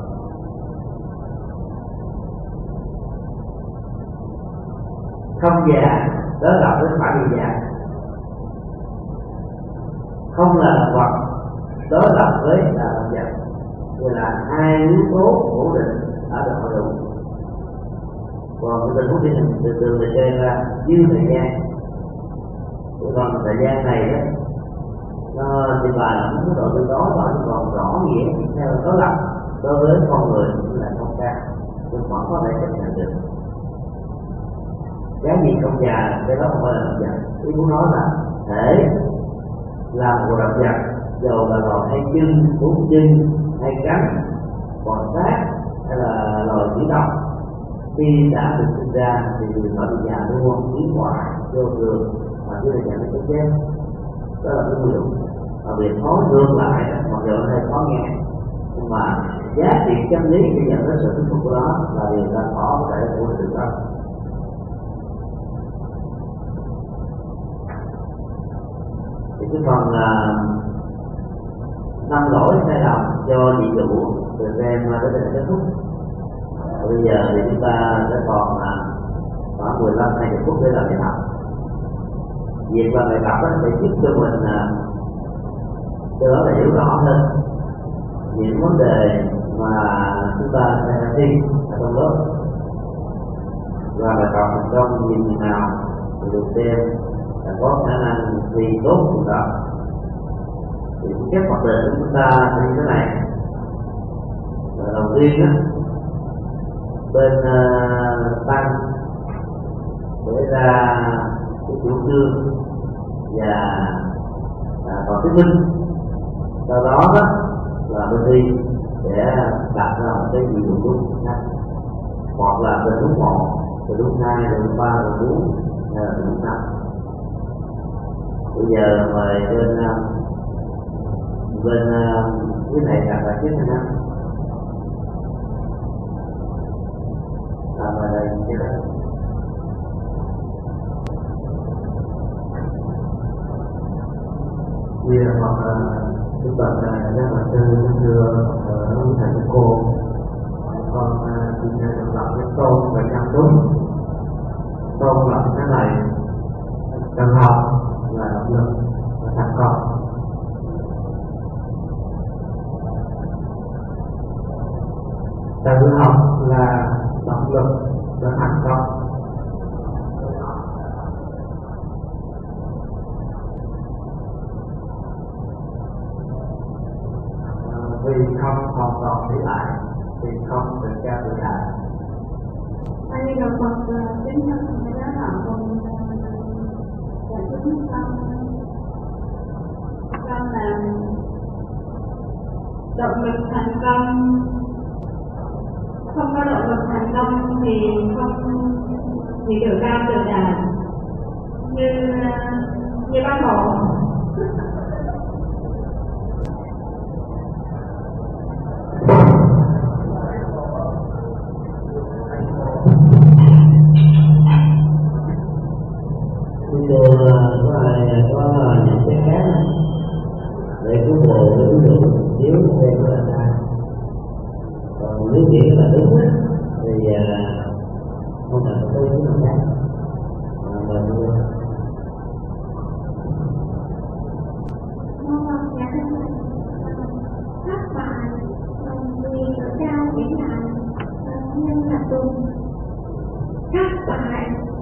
không già, đó là với phải bị già. Không là động vật, đó là với là động vật. Như là hai yếu tố ổn định ở độ hội đủ còn cái tình huống điển hình từ từ từ trên ra dư thời gian. Còn thời gian này đó, nó thì bà là cái độ đó và còn rõ nghĩa theo đó lập đối với con người là không cao nhưng vẫn có thể chấp nhận được cái gì trong nhà, cái đó không phải là động vật. Ý muốn nói là thể là một động vật, dầu là còn hay chân bốn chân hay cắn bò sát hay là loài thủy độc, khi đã được sinh ra thì người phải bị già luôn biến hoại vô thường, mà chưa là nhận nó cái chết. Đó là cái điều và việc khó ngược lại, mặc dù nó đây khó nghe. Nhưng mà giá trị chân lý khi nhận đến sự thuyết phục của đó là điều ta khó có thể của sự thật. Thì cái phần là năm lỗi sai lầm do dị dụ từ xem đến đây kết thúc. À, bây giờ thì chúng ta sẽ còn à, khoảng 15 hai phút để làm bài tập. Việc làm bài tập sẽ giúp cho mình à, từ đó là hiểu rõ hơn những vấn đề mà chúng ta sẽ thi ở trong lớp. Và bài tập trong nhìn nào thì được xem là có khả năng thi tốt của ta thì cái hoạt đề của chúng ta như thế này. Và đầu tiên á bên ờ, uh, tăng để ra cái chủ trương và à, còn thuyết minh. Sau đó đó là bên đi để đặt ra một cái gì đúng đúng khác hoặc là từ đúng một từ đúng hai từ đúng ba từ bốn hay là từ đúng năm bây giờ mời bên à, bên quý thầy đặt là chiếc thứ làm ở đây cái đó là hoặc là chúng ta là các bạn sư đưa ở thành cô. Còn thì được lập cái tôn và trang tốt tôn là cái này cần học là động lực và sẵn công tự học là động lực và thành công ờ, vì không hoàn còn bị lại thì không được cha tự đại A Di Đà Phật kính nhân thầy giáo đạo công giải con con là động lực thành công không có động lực thành công thì không thì được cao được đại như như bác hồ chúng tôi có ai có nhận xét khác để cứu bộ đúng được nếu đây có là sai còn nếu nghĩ là đúng á, thì không cần phải tôi chúng khác mà mình tôi Mong con bài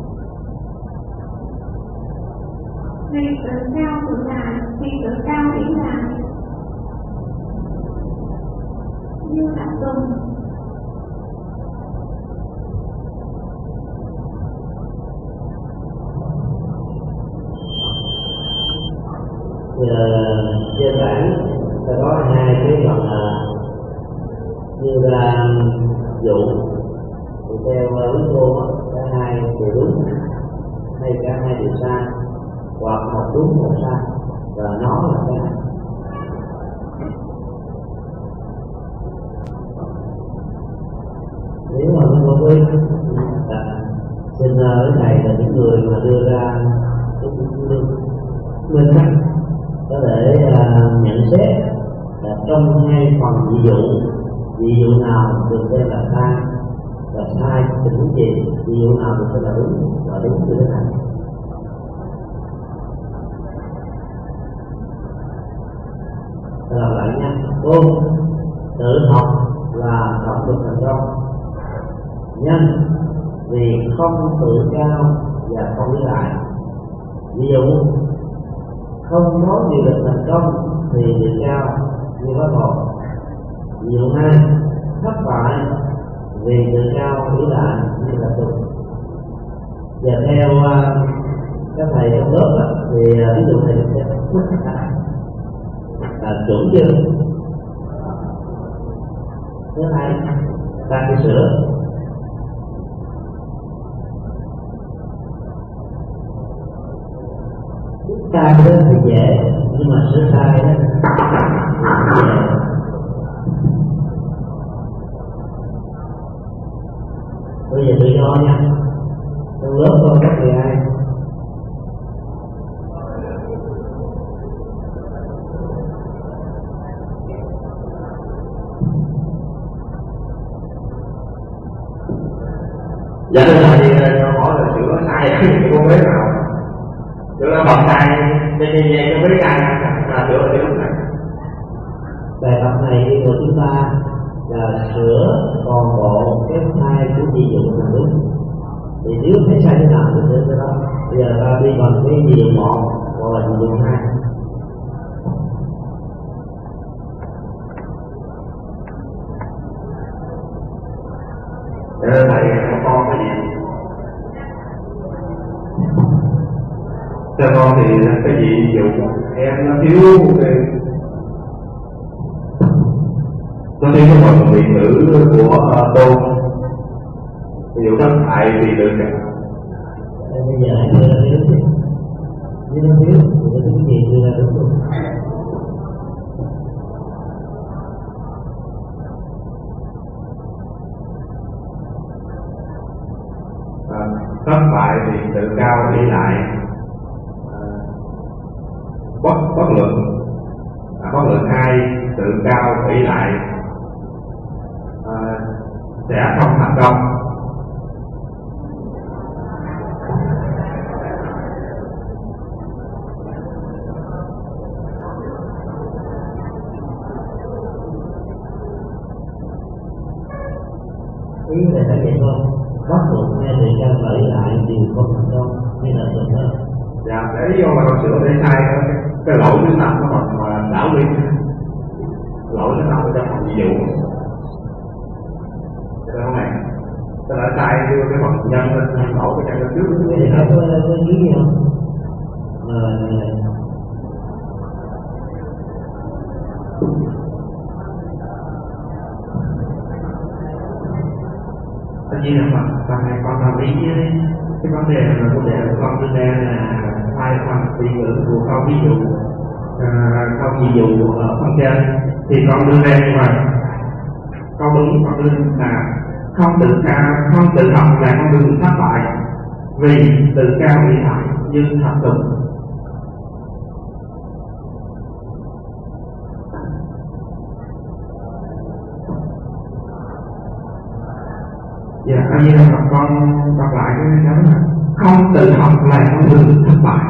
suy tưởng cao tự làm suy tưởng cao ý làm. Như là tuần. Trên bản sẽ có hai cái gọi là như là dụng. Là sai tình gì? Nhiều nào được xem là đúng, và đúng như thế nào Ta làm lại nha. Cô tự học là động lực thành công nhân vì không tự cao và không lý lại. Ví dụ, không có điều lịch thành công thì tự cao. Như có một ví dụ hai thất bại vì tự cao lý đại như là tục và theo uh, các thầy trong lớp đó, thì à, ví dụ này sẽ là chuẩn chưa thứ hai ta phải sửa. Sai đó thì dễ nhưng mà sửa sai đó thì dễ. Bây giờ tự do nha. Trong lớp con các thầy ai. Dạ thưa thầy cho hỏi là sai thì không biết nào? Là bằng sai cho như vậy không biết ai là thì lúc này bài tập này yêu cầu chúng ta là sửa toàn bộ cái thai của ví dụng là đúng thì nếu thấy sai thế nào thì sẽ cái đó, bây giờ ta đi bằng cái ví dụng một, hoặc là ví dụng hai. Để thầy có con cái gì Cho con thì cái gì dụng em nó thiếu cái phần biệt ngữ của uh, tôn ví dụ thất hại thì được Thế bây giờ thiếu đi nó thiếu thì gì đúng tự cao nghĩ lại. À, bất bất luận à, bất luận hai tự cao nghĩ lại. à, sẽ không thành công. Ý là phải vậy thôi. Bắt buộc nghe thì cho lợi lại không thành công như là được đó dạ để lý do mà sửa để sai cái lỗi nó nằm nó ý với cái vấn đề là vấn đề của con đưa ra là hai phần suy ngữ của con ví dụ à, con ví dụ ở phần trên thì con đưa ra như vậy con đúng con đưa là không tự cao không tự học là con đường thất bại vì tự cao bị hại nhưng thật tục. Dạ. Coi như là con con đọc lại cái đó là không tự học là con đường thất bại.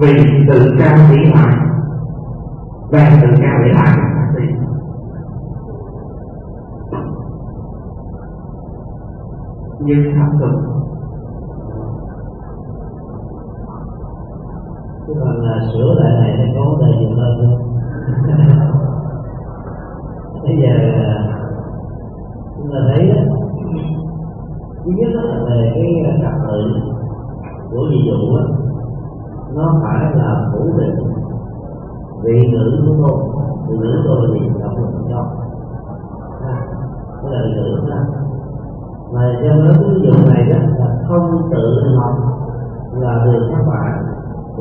Vì tự cao vĩ đại và tự cao vĩ nhưng thật thực cái phần là sửa lại này thì có vấn đề gì hơn. không bây giờ chúng ta thấy thứ nhất là về cái trật tự của ví dụ đó, nó phải là phủ định vị ngữ của tôi vị ngữ của tôi là gì? Đọc được cho cái lời vị ngữ đó. Mà trong đó ví dụ này đó là không tự học là đường thất bại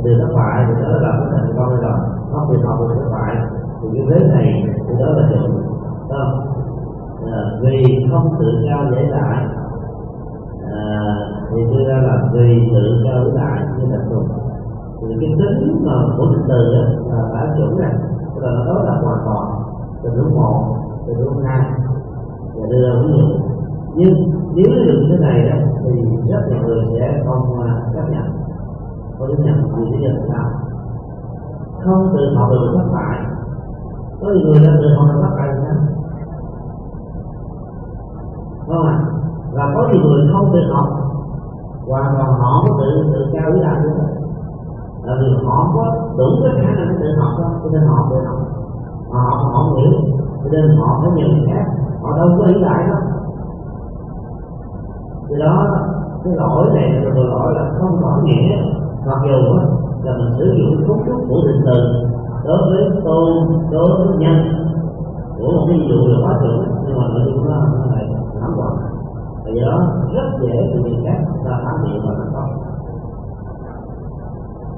đường thất bại thì đó là thành công rồi. Không tự học được thất bại thì cái vế này thì đó là đường không à, vì không tự cao dễ lại. À, thì tôi ra là vì tự cao dễ lại như là tục thì cái tính mà của định từ là đã chuẩn này tức là nó đối là hoàn toàn từ lúc một từ lúc hai và đưa ra ví dụ nhưng nếu được thế này đó thì rất nhiều người sẽ không à, chấp nhận. Không chấp nhận vì lý do sao không tự học được thất bại. Có nhiều người đã tự học được thất bại sao không ạ và có nhiều người không tự học hoàn toàn họ mới tự tự cao với đại nữa là vì họ có đủ cái khả năng tự học đó cho nên họ tự học. Mà họ họ không hiểu, cho nên họ phải nhờ khác họ đâu có ý đại đâu. Vì đó, cái lỗi này là cái lỗi là không rõ nghĩa. Mặc dù là mình sử dụng cấu trúc của định từ đối với tôn, đối với nhân của một cái ví dụ là quá chuẩn nhưng mà nội dung nó nó và do đó rất dễ bị người khác ta phản biện và thành công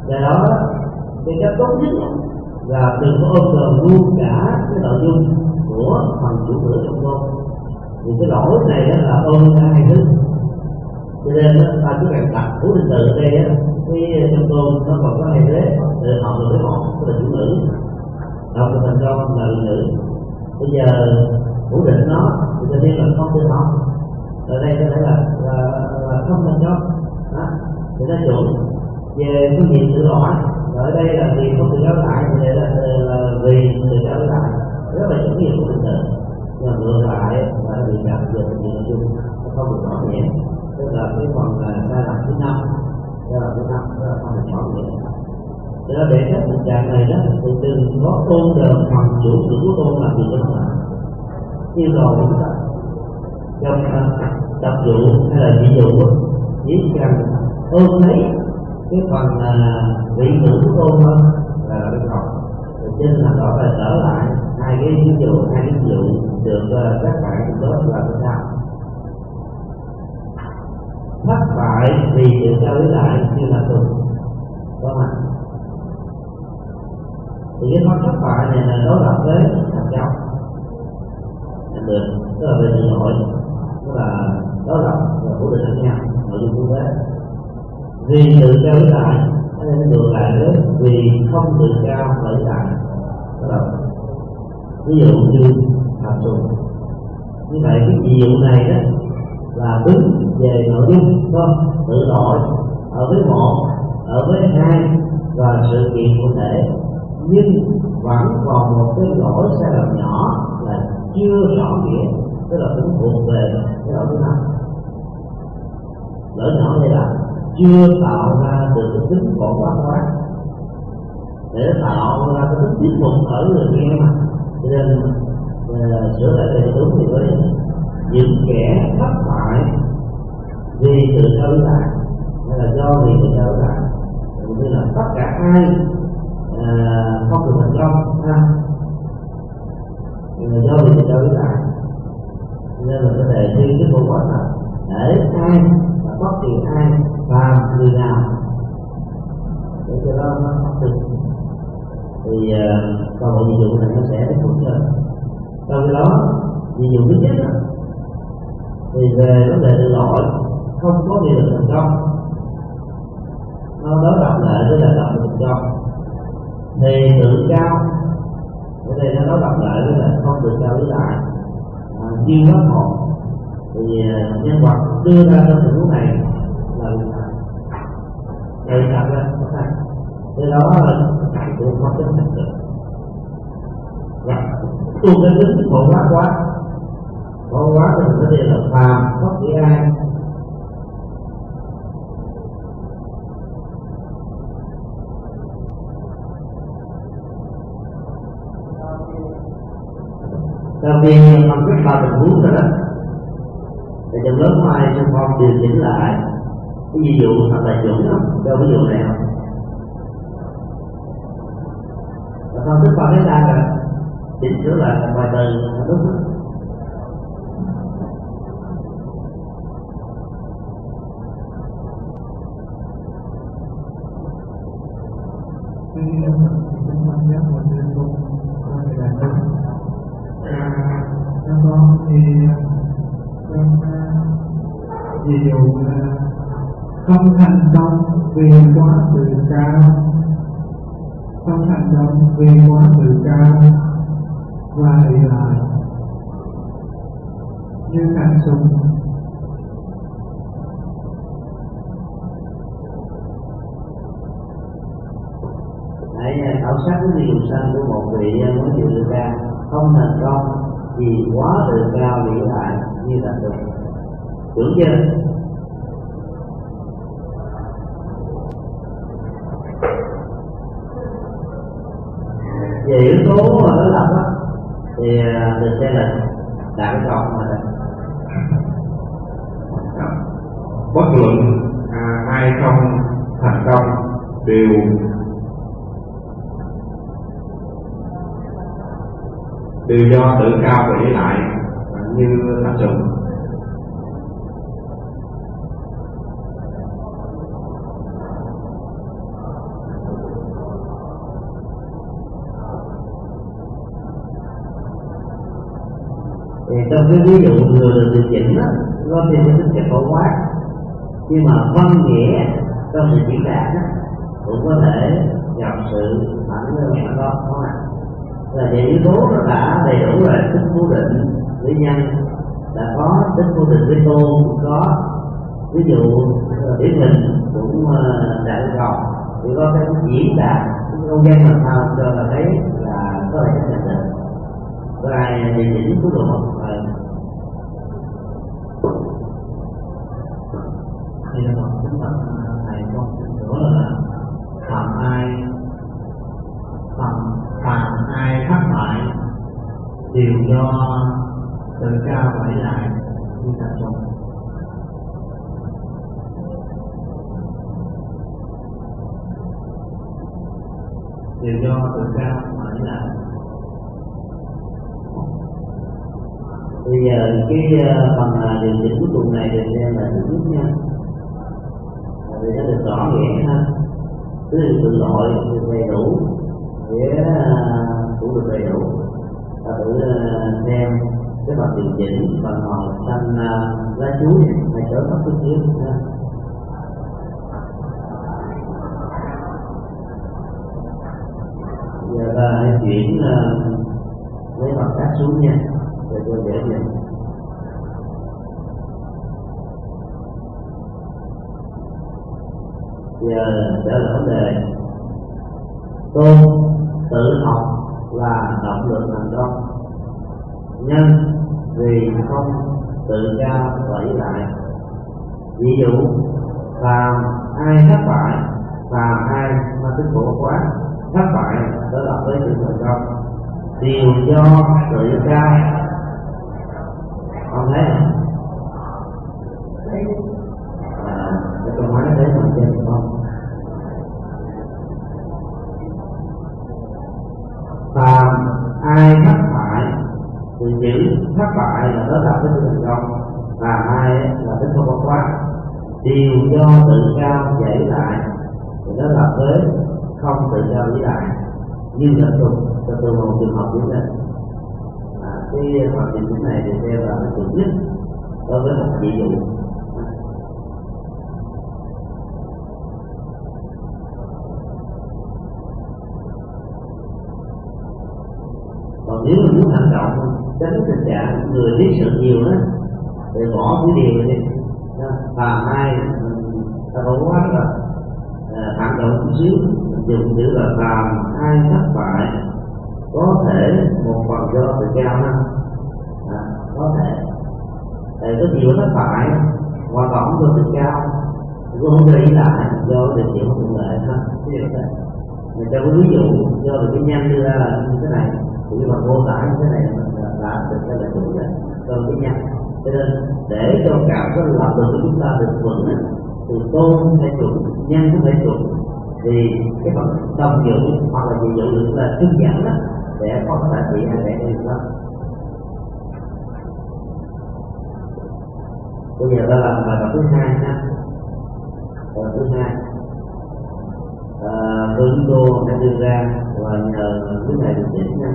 do đó cái cách tốt nhất là đừng có ôm đồm luôn cả cái nội dung của phần chủ ngữ trong ngôn thì cái lỗi này đó là ôm cả hai thứ. Cho nên đó, ta chỉ cần đặt cú định từ ở đây á cái trong tôn nó còn có hai thế từ họ được cái một tức là chủ ngữ. Đọc được thành công là ngữ. Bây giờ phủ định nó thì tự nhiên là không tự học ở đây có thể là là, là không thành công đó. Thì nó chuẩn về phương diện tự lỗi ở đây là vì không tự cáo lại thì đây là, là vì tự cáo lại rất là chuẩn nghiệp của định từ nhưng mà ngược lại là bị gặp về phương diện nội dung không được rõ nhẹ tức là cái phần là sai lầm thứ năm sai lầm thứ năm đó là không được rõ nhẹ cho nên để các tình trạng này đó thì đừng có tôn đờ phần chủ sự của tôn làm gì cho nó như rồi chúng ta trong tập dụ hay là ví dụ chỉ cần ôm lấy cái phần à, vị ngữ của tôn thôi là được học, thì trên là đó là trở lại hai cái ví dụ hai cái ví dụ được uh, các bạn đó là thế nào thất bại vì tự trao với lại như là tùng có mặt. Thì cái thất bại này là đối lập với thành công được. Tức là về là nội của định lẫn nhau. Nội dung của thế. Vì tự cao với đại nên ngược lại nữa vì không tự cao lợi đại. Đó là ví dụ như thành sùng như vậy cái ví dụ này đó là đứng về nội dung không? Tự tội. Ở với một, ở với hai, và sự kiện cụ thể. Nhưng vẫn còn một cái lỗi sai lầm nhỏ là chưa rõ nghĩa tức là cũng thuộc về cái lỗi thứ năm lỗi nhỏ đây là chưa tạo ra được cái tính phổ quát hóa. Để tạo ra cái tính tiếp phục ở người nghe mà. Cho nên uh, sửa lại về đúng thì với những kẻ thất bại vì từ cao lại hay là do vì tự cao lại cũng như là tất cả ai à, không được thành công ha người do vì tự cao lại nên là có thể thi cái câu hỏi là để ai và bất kỳ ai và người nào để cho đó nó phát triển thì uh, còn một ví dụ này nó sẽ đến phút hơn trong cái đó ví dụ thứ nhất đó, thì về vấn đề tự lỗi không có gì được thành công. Nó đó đọc lại với là đọc thành công. Thì tự cao cho nên nó nói đọc lại là không tự cao với lại à, chuyên pháp một. Thì à, nhân vật đưa ra trong tình huống này là người thầy thầy đặt ra có thầy cái đó là thầy của có tính thành tựu và tu cái tính phổ quát quá. Khổ quá thì có thể là phàm bất kỳ ai. Sau khi phân tích ba tình huống đó thì trong lớp mai trong con điều chỉnh lại cái ví dụ thật là chuẩn không cho ví dụ này không và phân tích ba cái ra rồi chỉnh sửa lại một vài từ đúng không Tuy nhiên, ví là không thành công vì quá tự cao. Không thành công vì quá tự cao và ý lại như khăn súng hãy à, khảo sát cái điều sanh của một vị à, mới chịu được ra. Không thành công vì quá tự cao vĩ đại như là được tưởng chưa? Về yếu tố mà đối lập á thì à, mình được xem là đại cộng mà bất luận à, ai không thành công đều đều do tự cao và lại như tác dụng thì trong cái ví dụ vừa được điều chỉnh đó nó thì cái tính chất phổ quát. Nhưng mà văn nghĩa trong sự diễn đạt đó, cũng có thể gặp sự phản ứng đó có ạ? Là những yếu tố nó đã đầy đủ rồi tính cố định với nhân đã có tính cố định với tôn cũng có. Ví dụ điển hình cũng ờ, đại cầu thì có cái diễn đạt cái không gian làm sao cho là thấy là có thể chấp nhận được có địa điều chỉnh cuối cùng không thì là một chúng ta thầy con nữa là phạm ai phạm phạm ai thất bại đều do tự cao và lại như tập trung đều do tự cao và lại bây giờ cái ờ, phần ờ, điều chỉnh cuối cùng này được xem là thứ nhất nha. Vì nó được rõ nghĩa ha. Cứ là tự loại được đầy đủ. Nghĩa à, cũng được đầy đủ. Ta thử ờ, xem cái phần điều chỉnh phần màu xanh à, lá chuối hay trở tóc chút xíu giờ ta hãy chuyển uh, lấy mặt cát xuống nha để tôi dễ nhìn giờ trở lại vấn đề. Tôn tự học là động lực thành công nhân vì không tự cao và ý lại. Ví dụ làm ai thất bại làm ai mà tính khổ quá thất bại đó là với sự thành công điều do tự cao không thấy à, cái câu nói đấy mà trên không phàm ai thất bại thì chữ thất bại là đó là cái sự thành công và ai là tính không có quá điều do tự cao dễ lại thì đó là thế không tự cao vĩ đại như là tục cho tôi một trường hợp như thế cái hoàn trình chứng này thì theo là cái chuẩn nhất đối với một ví dụ còn nếu mình muốn hành động, tránh tình trạng người biết sự nhiều đó, thì bỏ cái điều đi. Và hai ta có quá là à, hoạt động chút xíu, dùng chữ là làm ai thất bại có thể một phần do tự cao ha. À, có thể. Tại có nhiều thất bại hoàn động do tự cao cũng không nghĩ lại do điều kiện thuận lợi ha. Cái điều đó mình cho cái ví dụ do được cái nhanh đưa ra là như thế này cũng như là mô tả như thế này mình đã được cái là đúng rồi cho cái nhanh. Cho nên để cho cảm cái lập được của chúng ta được vững thì tôn phải chuẩn nhanh cũng phải chuẩn thì cái phần tâm dưỡng hoặc là gì dưỡng được là đơn giản đó để có thể chỉ hay để đi đó bây giờ ta làm bài tập thứ hai ha. Bài tập thứ hai. À, tôi chúng đã đưa ra và nhờ quý thầy được biết nha.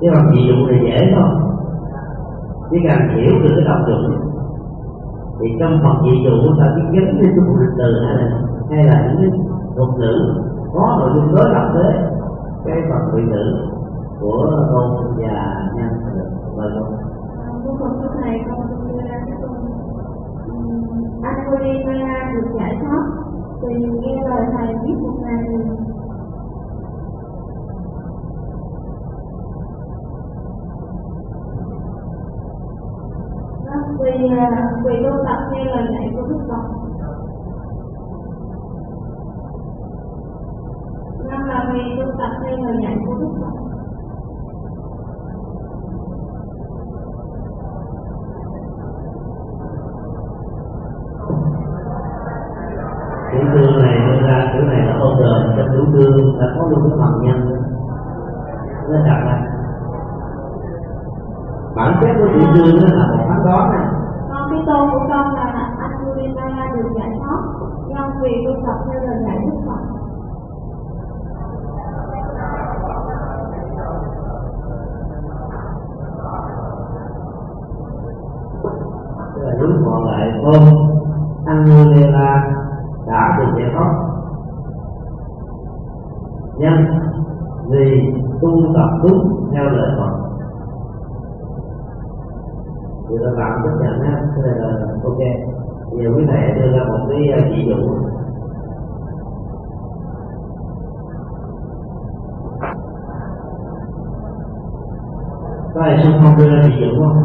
Cái bằng ví dụ này dễ không? Chỉ cần hiểu được cái động dụng thì trong phần dị dụ chúng ta biết gắn với cái lịch từ hay là hay là những cái thuật ngữ có nội dung đối lập với cái phần vị ngữ của tôn và nhân mời con. Vô cùng lúc này con đưa ra cái câu được giải thoát. Thì nghe lời thầy viết một ngày vì quỳ à, tu tập theo lời dạy của Đức Phật. Năm là quỳ tu tập theo lời dạy của Đức Phật. Chủ này đưa ra, chủ này là không đời trong chủ trương đã có luôn cái phần nhân. Nó đặt là bản chất của tiểu trương nó là một phán đoán này tôn của con là Angelina được giải thoát nhân vì tu tập theo lời dạy Đức Phật. Tức là rút gọn lại tôn Angela đã được giải thoát nhân vì tu tập đúng theo lời Phật thì ta làm chấp nhận á cái này là ok bây giờ quý thầy đưa ra một cái uh, ví dụ có ai xung phong đưa ra ví dụ không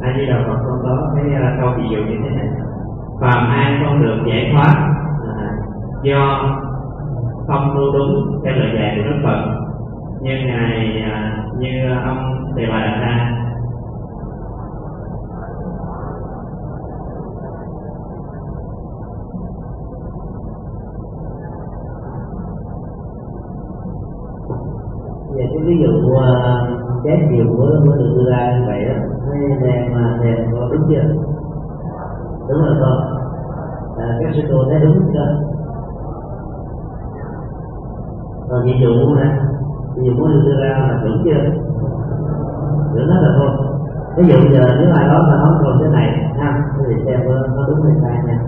ai đi đầu Phật con có cái uh, câu ví dụ như thế này phàm ai không được giải thoát à, do không tu đúng theo lời dạy của Đức Phật. Như ngài à, như ông thầy bà đạt đa giờ cái ví dụ uh, trái mới mới được đưa ra như vậy đó hay đem mà có đúng chưa? Đúng rồi con vâng. à, các sư cô thấy đúng chưa? Rồi nhiệm vụ nè nhiệm vụ được đưa ra là đúng chưa? Đúng hết là thôi. Ví dụ giờ nếu ai đó mà nói câu thế này ha thì xem nó đúng hay sai nha.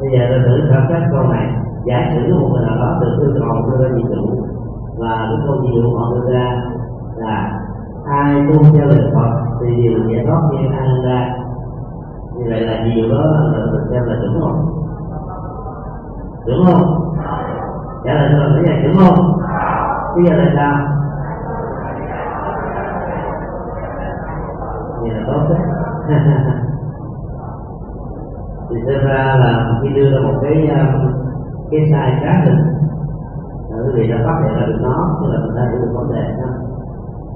Bây giờ tôi thử khảo sát câu này. Giả sử một người nào đó được yêu cầu đưa ra nhiệm vụ và cái câu nhiệm vụ họ đưa ra là ai tuân theo lời Phật thì điều giải thoát như an ra. Như vậy là điều đó là được xem là đúng không? Đúng không? Trả lời cho mình là đúng không? Bây giờ là sao? Thì là tốt đấy. Thì xem ra là khi đưa ra một cái um, cái sai trái hình vị đã phát hiện ra được nó, tức là mình đã hiểu được vấn đề ha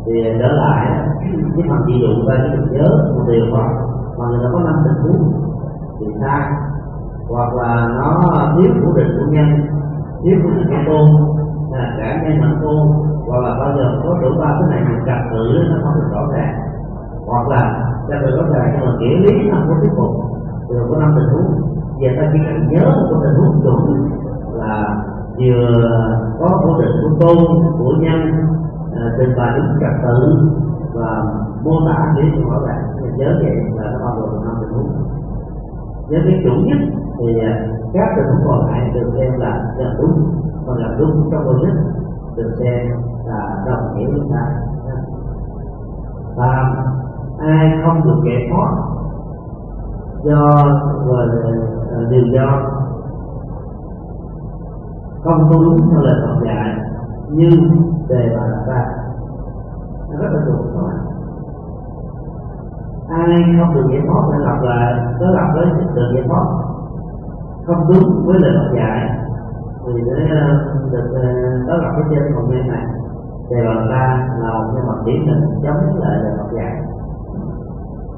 thì trở lại, cái phần dị dụ ta chỉ nhớ, một điều hoặc mà người ta có năm tình huống thì sai hoặc là nó thiếu của định của nhân, thiếu của cái tôn, là cả nhân lẫn tôn, hoặc là bao giờ có đủ ba cái này mình gặp tự, nó không được rõ ràng. Hoặc là cho người rõ ràng nhưng mà nghĩa lý nó không thuyết phục thường có năm tình huống giờ ta chỉ cần nhớ một tình huống chuẩn là vừa có cố định của tôn của nhân à, trình bày đúng trật tự và mô tả kỹ cho mọi bạn nhớ vậy là nó bao gồm năm tình huống. Với cái chủ nhất thì à, các tình huống còn lại được xem là là đúng, còn là đúng trong logic được xem là đồng nghĩa với ta. Và ai không được giải thoát do và điều do không có đúng theo lời Phật dạy như đề bà đặt ra nó rất là đúng các ai không được giải thoát phải lập lại có lập với được giải thoát. Không đúng với lời Phật dạy, thì để ờ, được đó gặp cái trên phòng nhân này. Đề bà ra là một cái mặt điển hình chống lại lời Phật dạy.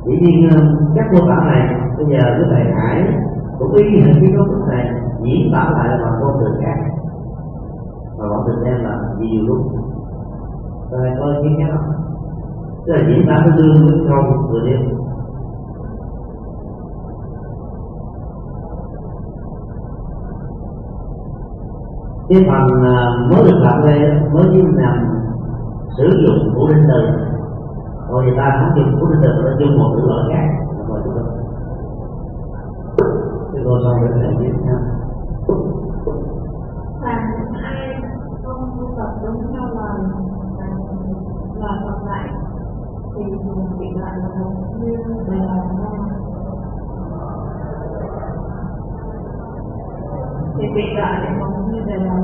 Dĩ nhiên ờ, các mô tả này, bây giờ cái thầy hải cũng ý hình cái cấu trúc này diễn tả lại là bằng ngôn từ khác và bọn em xem là nhiều lúc. Rồi coi kiến nhau tức là diễn tả cái lương với câu vừa đêm. Cái phần à, mới được làm đây mới chỉ làm sử dụng của linh từ rồi người ta không dùng của linh từ nó dùng một từ loại khác rồi chúng ta. Cái cô xong để thầy viết nha thì bị gọi là một như bài lời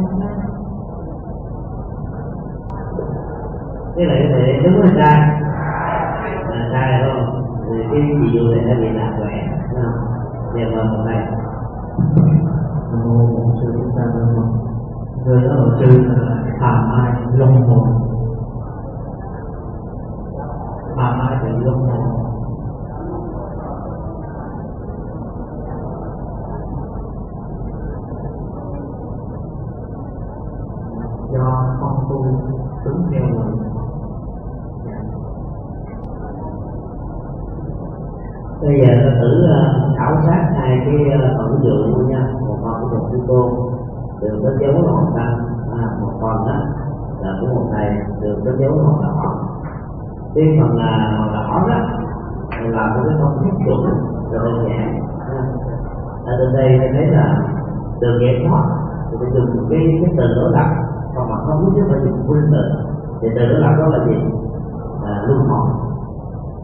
cái này thì đúng hay sai là sai không? Thì cái ví dụ này nó bị lạc quẻ đúng không? Giờ mời một thầy. Nam mô bổn sư thích ca mâu ni. Người đó là sư là phàm ai long hồn phàm ai bị long hồn cho con tu đúng theo lời bây giờ ta thử ờ, khảo sát hai cái uh, ẩn dụ nha. Một phần của một sư cô. Được có dấu màu tăng à, một phần đó là của một thầy. Được có dấu màu đỏ cái phần là màu đỏ đó là một cái công thức chuẩn rồi đơn giản ở trên đây ta thấy là từ giải thoát thì phải dùng cái cái từ đối lập còn mà không biết phải dùng nguyên từ thì từ đó là đó là gì? À, luân hồi.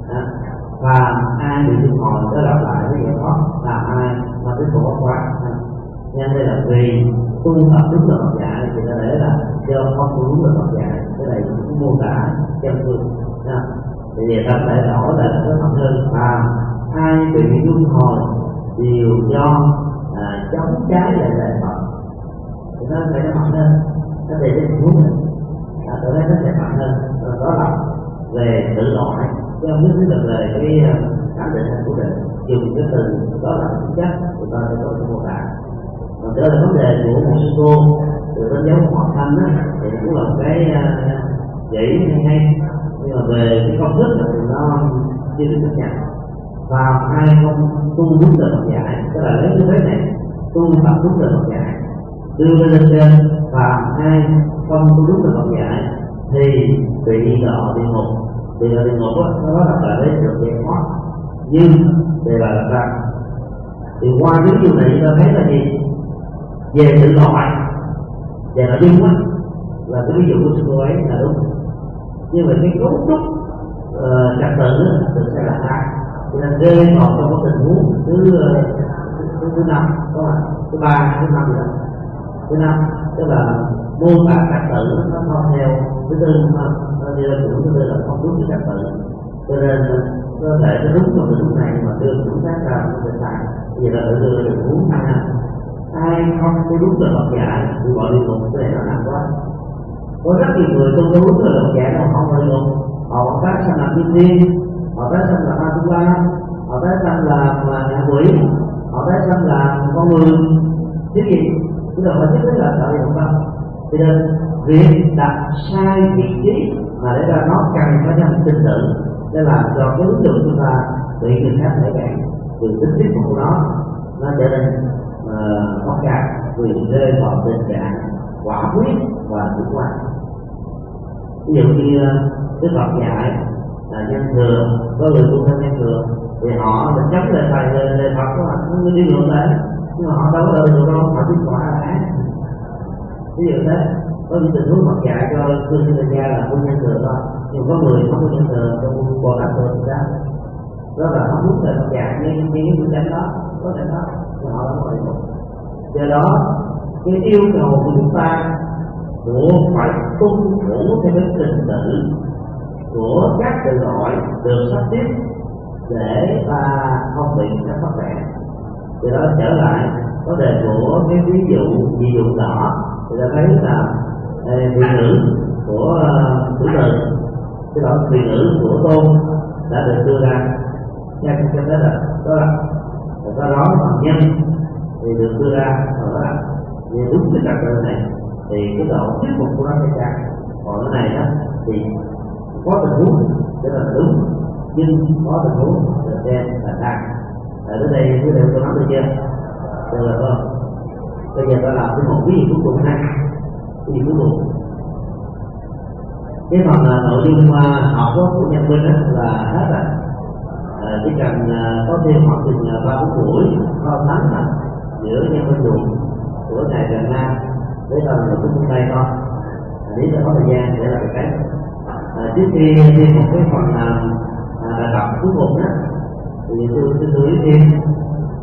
À, và ai bị luân hồi đó là lại cái nghĩa đó? Là ai mà cái khổ quá nên đây là vì tu tập đúng là Phật dạy thì ta để là do không đúng là Phật dạy cái này cũng mô tả chân phương à. thì vậy ta phải đổi là cái phần hơn và ai bị luân hồi đều do à, chống trái lại lời Phật. Thì nó phải nó mạnh hơn nó về cái tình huống này à, tôi thấy nó sẽ mạnh hơn. Đó là về tự loại chứ không nhất là về cái ờ, cảm định của định dùng cái từ đó là thực chất của ta sẽ có mô tả còn trở lại vấn đề của một sư cô từ đánh giáo họ thanh á thì cũng là một cái ờ, dễ hay hay. Nhưng mà về cái công thức thì nó chưa được chấp nhận. Và ai không tu đúng lời Phật dạy tức là lấy cái thế này tu tập đúng lời Phật dạy đưa lên trên và ai không tu đúng được học dạy thì bị đọa địa ngục. Bị đọa địa ngục đó, nó là là lấy được giải thoát nhưng đề là là sao? Thì qua những điều này chúng ta thấy là gì? Về tự loại về nội dung á là cái ví dụ của sư cô ấy là đúng. Nhưng mà cái cấu trúc ờ, trật tự thì sẽ là sai. Cho nên rơi vào trong cái tình huống thứ thứ, thứ năm đó là thứ ba thứ năm rồi thứ năm, tức là buôn tả các tự nó không theo thứ tư, nó đi ra chủ thứ tư là không đúng với các tự cho nên có thể nó đúng trong cái lúc này mà đưa chủ khác ra nó sẽ sai vì là tự đưa được huống hai ai không có đúng lời học dạy thì gọi đi một cái này nó nặng quá. Có rất nhiều người không có đúng lời học dạy mà không gọi đi họ tái sanh làm thiên tiên họ tái sanh làm ma tu la họ tái sanh làm nhà quỷ, họ tái sanh làm con người chứ gì chúng ta phải nhất là tạo gì không cho nên, việc đặt sai vị trí mà để ra nó cần phải trong tin tưởng, để làm cho cái ứng dụng chúng ta bị người khác thể cản từ tính tiếp của nó nó trở nên ờ, có gạt vì rơi vào tình trạng quả quyết và chủ quan. Ví dụ như ờ, đức phật dạy là nhân thừa có người tu theo nhân thừa thì họ đã chấm lên thầy lên lên phật của họ người đi ngược lại nhưng mà họ đâu có đời được đâu họ biết quả là ác ví dụ thế, có những tình huống mặc dạy cho cư sinh ra gia là không nhân thừa thôi, nhưng có người không quân nhân thừa trong bồ tát thừa thì sao? Đó là nó muốn lời mặc dạy nhưng những cái chánh đó, có thể đó thì họ đã gọi một. Do đó, cái yêu cầu của chúng ta của phải tuân thủ theo cái trình tự của các tự gọi được sắp xếp để ta không bị các phát rẻ từ đó trở lại, có đề của cái ví dụ ví dụ đỏ. Thì ta thấy là thị ngữ của ờ, chủ từ, cái đó thị ngữ của tôn đã được đưa ra. Nghe cái đó là đó là do đó bằng nhân thì được đưa ra. Ở đó như đúng cái trật tự này, thì cái độ thuyết phục của nó sẽ cao còn cái này đó, thì có tình huống để là đúng, nhưng có tình huống, là xem là sai ở tới đây quý vị có nắm được chưa? Được rồi không bây giờ ta làm cái một quý vị cuối cùng này. Quý vị cuối cùng. Cái phần uh, nội dung uh, học của nhân minh đó là hết rồi. À, chỉ cần uh, có thêm khoảng chừng ba bốn buổi ba tháng là giữa nhân minh dùng của ngài trần nam với phần nội dung đây thôi. Nếu là có thời gian để làm cái. À, trước khi thêm một cái phần à, bài tập cuối cùng đó thì tôi xin lưu ý thêm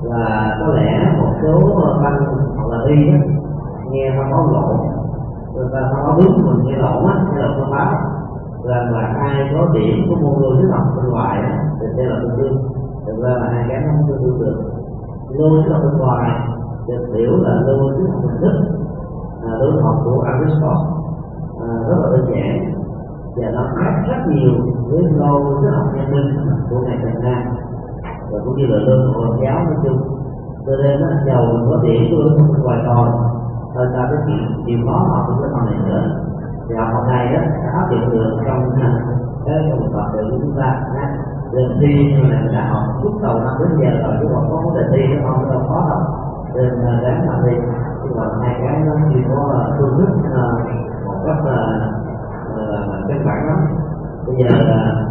là có lẽ một số băng hoặc là đi á nghe nó có lộn người ta nó có đúng mình nghe lộn á hay là thông báo rằng là ai có điểm của môn người thích học bên ngoài á thì sẽ là tương đương thực ra là hai cái nó không tương đương được. Lô sinh học bên ngoài được hiểu là lô thích học hình thức là đối học của Aristotle à, rất là đơn giản. Và nó khác rất nhiều với lô sinh học nhân minh của ngày Việt Nam và cũng như là lương của Phật giáo nói chung. Cho nên nó giàu có điểm của lương bên ngoài còn hơn ta cái chuyện chịu khó học cũng cái phần này nữa. Thì học phần này đó, đã áp dụng được trong cái trong tập tự của chúng ta. Nên thi như là đã học lúc đầu năm đến giờ rồi chứ còn có vấn đề thi nó không? Đâu khó đâu. Nên ráng mà thi chứ còn hai cái nó chỉ có ờ, phương thức ờ, một cách ờ, là căn bản lắm. Bây giờ là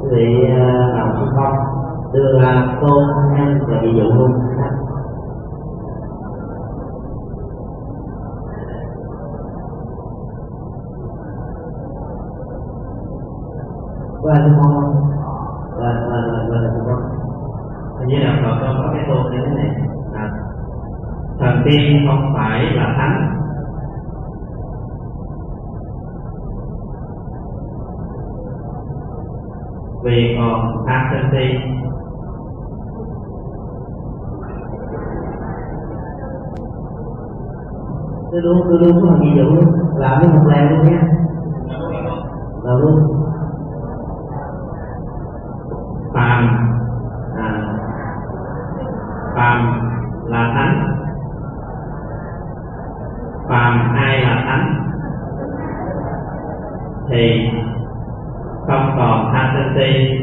quý vị nào xung phong đưa ra tôn nhân và ví dụ luôn qua xung phong không là là là là là hình như là Phật có cái tôn như thế này. À, thần tiên không phải là thánh. Vì còn tham sân si tôi luôn tôi luôn có một ví dụ làm cái một lần luôn nha là luôn. Phàm à, phàm là thánh. Phàm ai là thánh? Thì không còn tham sân si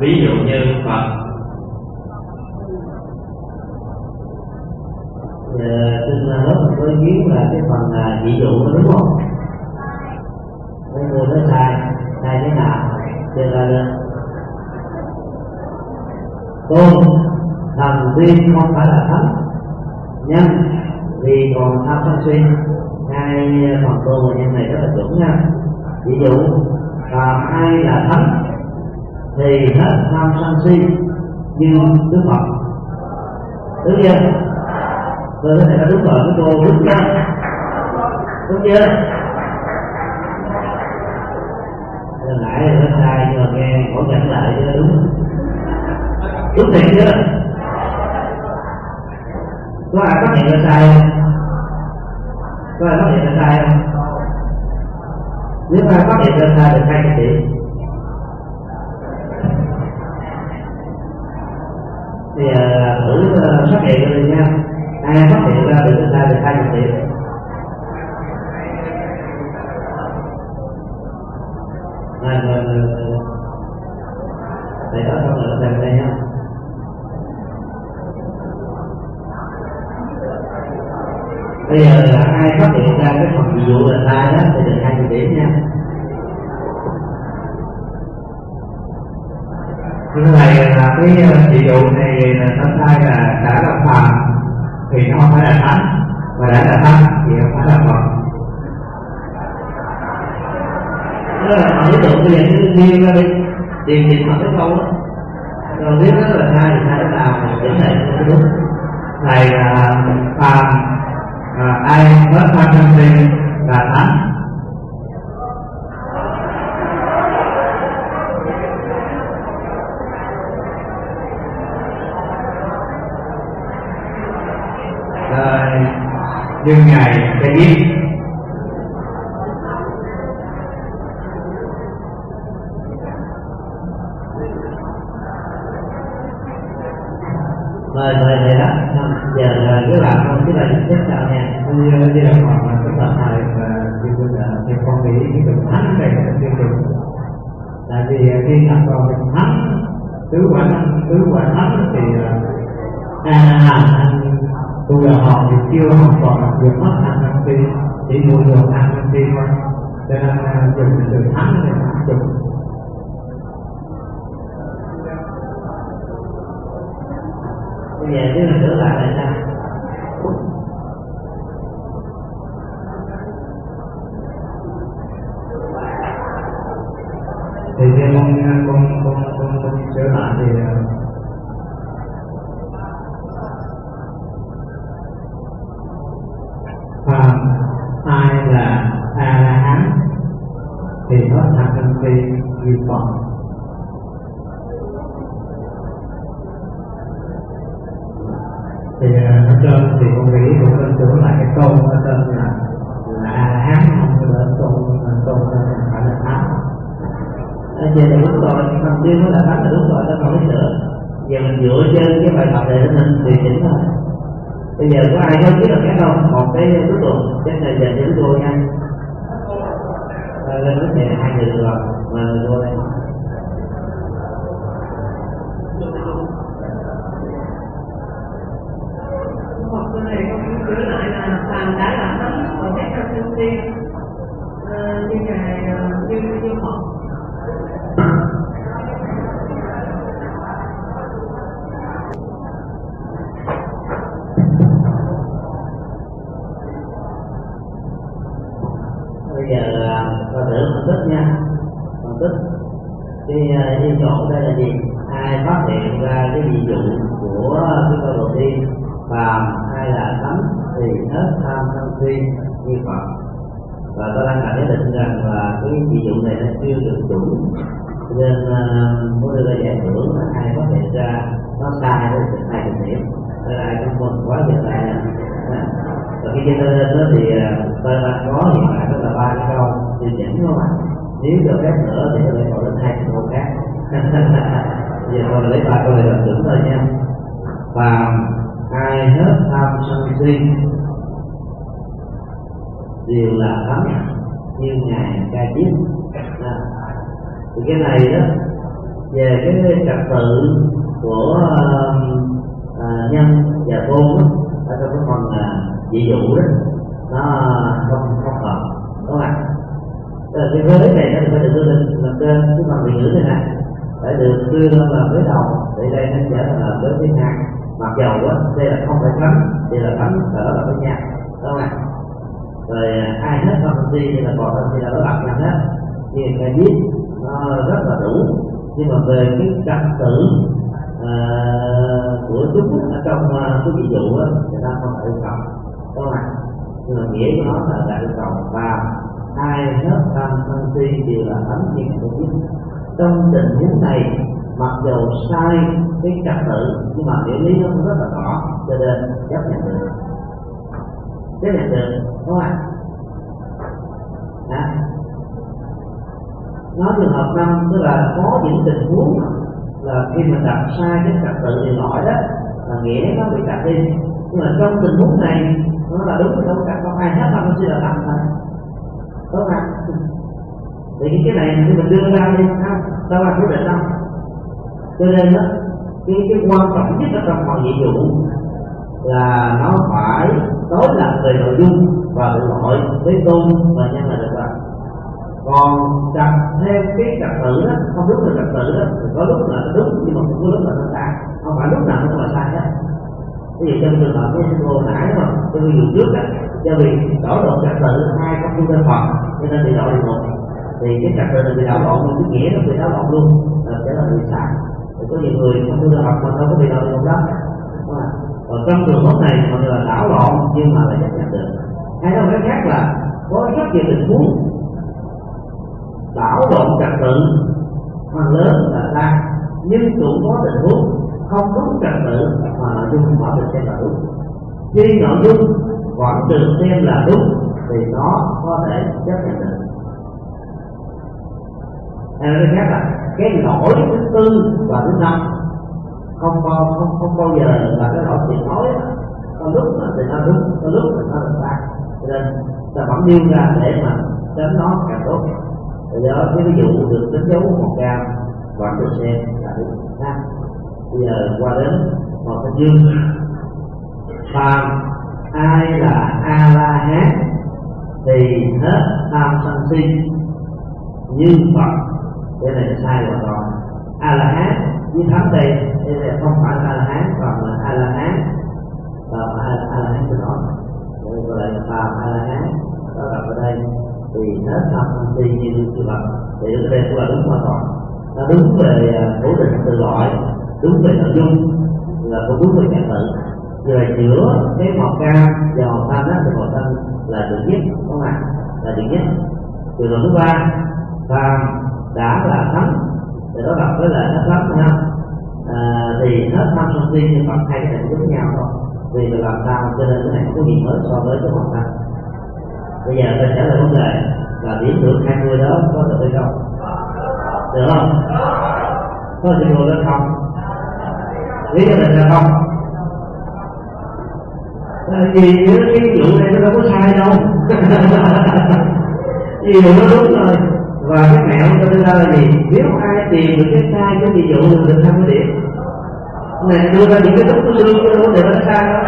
ví dụ như phật. Giờ lớp mình có ý kiến là cái phần là ví dụ đó, đúng không? Mấy người nó sai sai thế nào? Thì là tôn, thần tiên không phải là thánh. Nhân, vì còn tham sân suy hai à, phần tôn và nhân này rất là chuẩn nha. Ví dụ và ai là thánh. Thì hết tham sân si như đức phật. Thứ chưa? Rồi cái này đúng rồi cái cô đúng nha. Đúng chưa? Hồi nãy nó sai nhưng mà nghe khổ chặn lại cho đúng. Đúng thiệt chưa có ai phát hiện ra sai không? Có ai phát hiện ra sai không? Nếu ai phát hiện ra sai được hai cái điểm thì à, thử à, xác hiện hiện đi nha. Ví dụ này là nó sai là đã là phàm thì nó không phải là thánh và đã là thánh thì không phải là Phật. Đó là ở tượng bây giờ cứ nghiêng ra đi điền điền mặt cái câu đó rồi biết đó là sai thì sai cái nào mà điểm này không đúng. Thầy là về cái lần nữa là tại sao thì theo con con con con con sửa lại thì ờ, thì con nghĩ cũng nên tưởng là cái tôn ở tên là là a hán không là tôn câu câu không phải là thánh à, giờ thì lúc rồi mình chưa nói là thánh là lúc rồi nó còn biết sửa giờ mình dựa trên cái bài tập này mình điều chỉnh thôi. Bây giờ có ai có biết là cái không? Một cái cuối tuần chắc là giờ đến cô nha. Lên vấn đề hai người rồi. Mà người thì à, tôi đang có hiện tại đó là ba cái câu điều chỉnh nó không ạ nếu được phép nữa thì tôi lại còn lên hai cái câu khác. Giờ tôi lấy ba câu này là chuẩn rồi nha. Và ai hết tham sân si đều là thắng như ngài ca chiếc à, thì cái này đó về cái trật tự của à, à nhân và tôn đó, ở trong cái phần uh, dị dụ đó nó không không còn. Có mặt tức là cái vế này nó phải được đưa lên làm trên cái phần vị ngữ này nè phải được đưa lên là vế đầu. Để đây nó sẽ là vế thứ hai mặc dầu á đây là không phải cấm đây là cấm là đó là với nhà. Đúng không ạ? Rồi à, ai hết công ty thì là còn ty là nó đặt nhau hết. Thì cái biết nó rất là đủ. Nhưng mà về cái trật tự uh, của chúng ở trong uh, cái ví dụ á người ta không phải yêu cầu đúng không ạ? Mà nghĩa của nó là đại cầu và ai hết tâm sân si đều là tấm thiện của chúng trong tình huống này, mặc dù sai cái trật tự, nhưng mà nghĩa lý nó cũng rất là rõ, cho nên chấp nhận được. Chấp nhận được, đúng không ạ? Đó nói trường hợp năm, tức là có những tình huống là khi mà đặt sai cái trật tự thì lỗi đó, là nghĩa nó bị đặt đi. Nhưng mà trong tình huống này nó là đúng đâu cả không ai hết mà nó chỉ là tạm thôi. Đúng không thì cái này khi mình đưa ra đi, ha? Ta là quyết định đâu? Cho nên đó, cái cái quan trọng nhất ở trong mọi nhiệm vụ là nó phải tối là về nội dung và về nội với tôn và nhân là được rồi còn đặt theo cái trật tự đó, không đúng là trật tự đó, thì có lúc là đúng, nhưng mà cũng có lúc là nó sai. Không phải lúc nào nó cũng là sai hết ví dụ trong trường hợp của sư cô nãy mà tôi ví dụ trước á, do vì đảo lộn trật tự hai công tu tên phật, cho nên bị đổ lộn một thì cái trật tự này bị đảo lộn luôn cái nghĩa nó bị đảo lộn luôn, là sẽ là bị sai. Thì có nhiều người trong tu tên phật mà đâu có bị đảo lộn đó còn trong trường hợp này mọi người là đảo lộn, nhưng mà lại chấp nhận được hay nói cách khác là có rất nhiều tình huống đảo lộn trật tự phần lớn là sai, nhưng cũng có tình huống không đúng trật tự, mà nội dung vẫn được xem là đúng khi nội dung vẫn được xem là đúng, thì nó có thể chấp nhận được. Hay nói khác là cái lỗi thứ tư và thứ năm, không bao, không không bao giờ là cái lỗi tiền nói có lúc là thì nó đúng, có lúc là nó là sai. Cho nên ta vẫn nêu ra để mà tránh nó càng tốt. Thì đó cái ví dụ được đánh dấu một cam vẫn được xem là đúng. Ha bây giờ qua đến một cái dương phàm ai là a la hán thì hết tam sân si. Như phật, cái này là sai hoàn toàn a la hán với thánh đây đây là không phải a la hán còn là a la hán và a la hán của nó gọi là phàm a la hán đó là ở đây. Thì hết tam sân si như như phật, thì ở đây cũng là đúng hoàn toàn nó đúng về à, cố định từ loại đúng về nội dung là cũng đúng về trật tự rồi giữa cái màu cam và màu xanh đó thì màu xanh là được nhất không ạ? Là được nhất. Từ lần thứ ba và đã là thắng. Thì đó đọc với lại nó thánh ha à, thì hết tham sân si thì còn hai cái này giống nhau thôi. Vì là làm sao cho nên cái này không có gì mới so với cái màu xanh. Bây giờ tôi trả lời vấn đề là điểm được hai mươi đó có được hay không? Được không? Có được hay không? Không cho mình là không. Ờ, Vì những cái vụ này nó đâu có sai đâu. Ví dụ nó đúng rồi. Và cái mẹo cho đưa ra là gì? Nếu ai tìm được cái sai cái ví dụ thì được tham cái điểm. Này, đưa ra những cái đúng cái lương cho nó đều nó sai đó.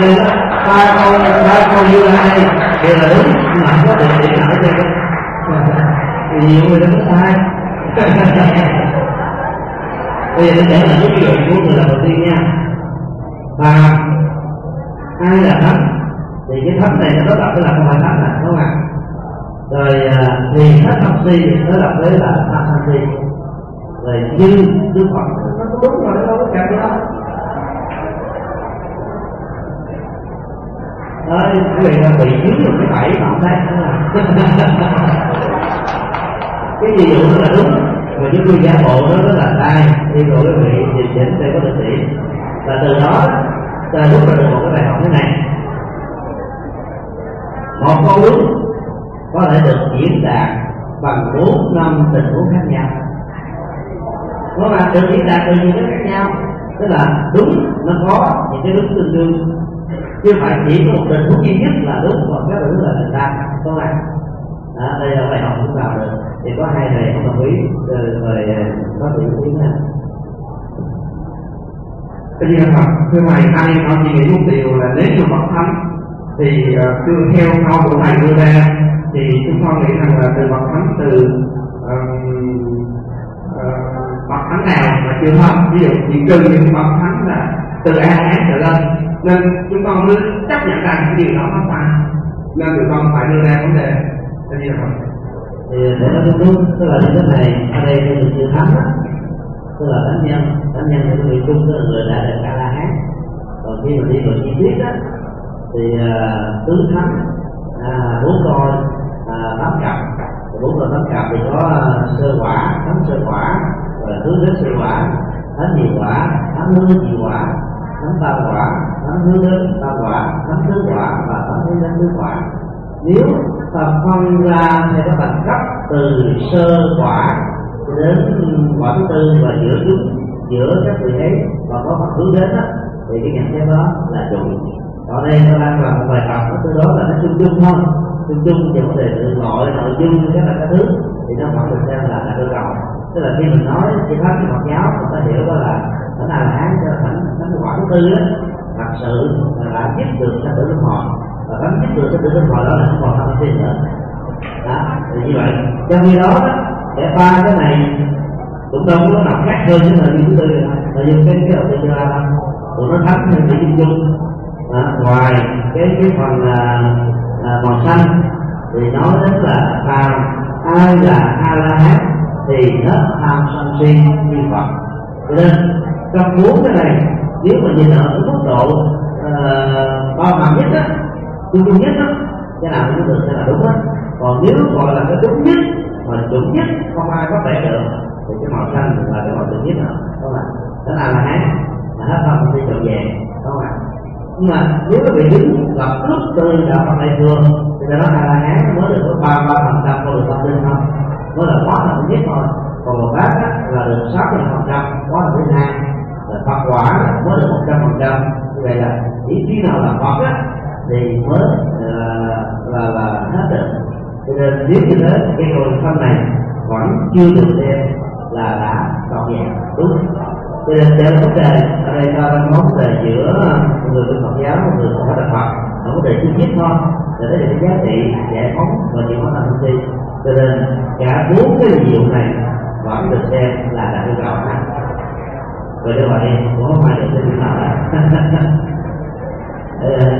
Nên là ba câu ba câu như hai đều là đúng nhưng mà có được điểm nào cho thì nhiều người nó có sai. bây giờ tôi trả lời cái ví của người đầu tiên nha. Và ai là thánh? Thì cái thánh này nó đọc với là không phải thánh này, đúng không ạ? Rồi à, thì thánh thập si nó đọc với là thánh thập si rồi như đức phật. Nó có đúng rồi, nó đâu có kẹt đâu. Đấy quý vị là bị dính một cái bẫy mà bạn đây cái gì dụ là đúng và những tôi giả bộ nó rất là tai, thì rồi quý vị điều chỉnh để có được điểm và từ đó ta rút ra được một cái bài học thế này. Một câu đúng có thể được diễn đạt bằng bốn năm tình huống khác nhau. Nó mà được diễn đạt từ nhiều cái khác nhau tức là đúng nó có những cái đúng tương đương. Chứ phải chỉ có một tình huống duy nhất là đúng còn cái đúng là người ta. Có mà à, đây là bài học chúng ta được thì có hai này không đồng ý rồi à, có thể ý là Cái gì là thưa mày ai nói chỉ nghĩ một điều là nếu như bậc thánh thì à, cứ theo câu của thầy đưa ra, thì chúng con nghĩ rằng là từ bậc thánh, từ à, bậc thánh nào mà chưa hết ví dụ chỉ trừ những bậc thánh là từ a án trở lên, nên chúng con mới chấp nhận rằng cái điều đó nó phải nên tụi con phải đưa ra vấn đề. Cái gì là thì để nó đúng đúng tức là như thế này ở đây tôi chưa thắng đó tức là thánh nhân thánh nhân thì người chung tức là người đã được ca la hán. Còn khi mà đi vào chi tiết đó thì uh, tứ thánh à, bốn coi à, tám cặp. Bốn coi tám cặp thì có à, sơ quả thánh sơ quả và hướng đến sơ quả thánh nhị quả thánh hướng đến nhị quả thánh ba quả thánh hướng đến ba quả thánh tứ quả và thánh hướng đến tứ quả. Nếu và phân ra theo các tầng cấp từ sơ quả đến quả thứ tư và giữa chúng giữa các vị ấy và có mặt hướng đến đó, thì cái nhận xét đó là chuẩn ở đây nó đang là một bài tập nó từ đó là nó chung chung thôi. Chung chung về vấn đề tự gọi nội dung các là các thứ thì nó vẫn được xem là là cơ cầu tức là khi mình nói khi pháp của Phật giáo mình ta hiểu đó là thánh là la hán cho thánh thánh quả thứ tư đó thật sự là đã giúp được các tử luân và gắn kết được các tử luân hồi đó là không còn tham tiền nữa đó thì như vậy trong khi đó để ba cái này cũng đâu có mặt khác hơn những nội dung thứ tư rồi nội dung cái cái đầu tiên là của nó thắng theo nội dung chung à, ngoài cái cái phần là, là màu xanh thì nói đến là phàm ai là a la hán thì nó tham sân si như phật cho nên trong bốn cái này nếu mà nhìn ở mức độ uh, bao hàm nhất á chung duy nhất đó cái nào cũng được cái nào đúng hết còn nếu gọi là cái đúng nhất, mà chuẩn nhất, không ai có thể được, thì cái màu xanh là cái màu chuẩn nhất đó không ạ? Đó là là hát, là hết không đi trọn vẹn không ạ? Nhưng mà nếu cái vị đứng lập tức từ đạo Phật đại thường thì là nói là hán mới được có ba ba phần trăm con được tâm linh thôi. Mới là quá là nhất thôi. Còn một bác là được sáu mươi phần trăm, quá là thứ hai là Phật quả, mới được một trăm phần trăm. Như vậy là chỉ khi nào là Phật á thì mới là là, là hết được cho nên nếu như thế cái hồi phân này vẫn chưa được xem là đã trọn vẹn đúng cho nên trên vấn đề ở đây ta đang nói về giữa người bên Phật giáo và người không đạo Phật là vấn đề chi nhất thôi. Để thấy được cái giá trị giải phóng và chịu hóa thành thông tin cho nên cả bốn cái diệu này vẫn được xem là đã được cầu này rồi như vậy cũng không phải được cái nào cả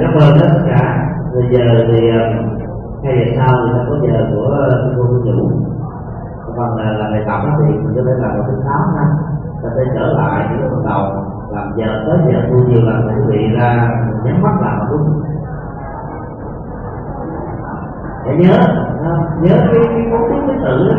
cảm ơn tất cả. Bây giờ thì hai giờ sau thì sẽ có giờ của ờ, cô minh chủ, còn ờ, là, là bài tập thì mình có thể làm vào thứ sáu ha. Ta sẽ trở lại những bắt đầu làm giờ tới giờ thu nhiều lần quý vị ra nhắm mắt làm đúng để nhớ ờ, nhớ cái cái cấu trúc cái tự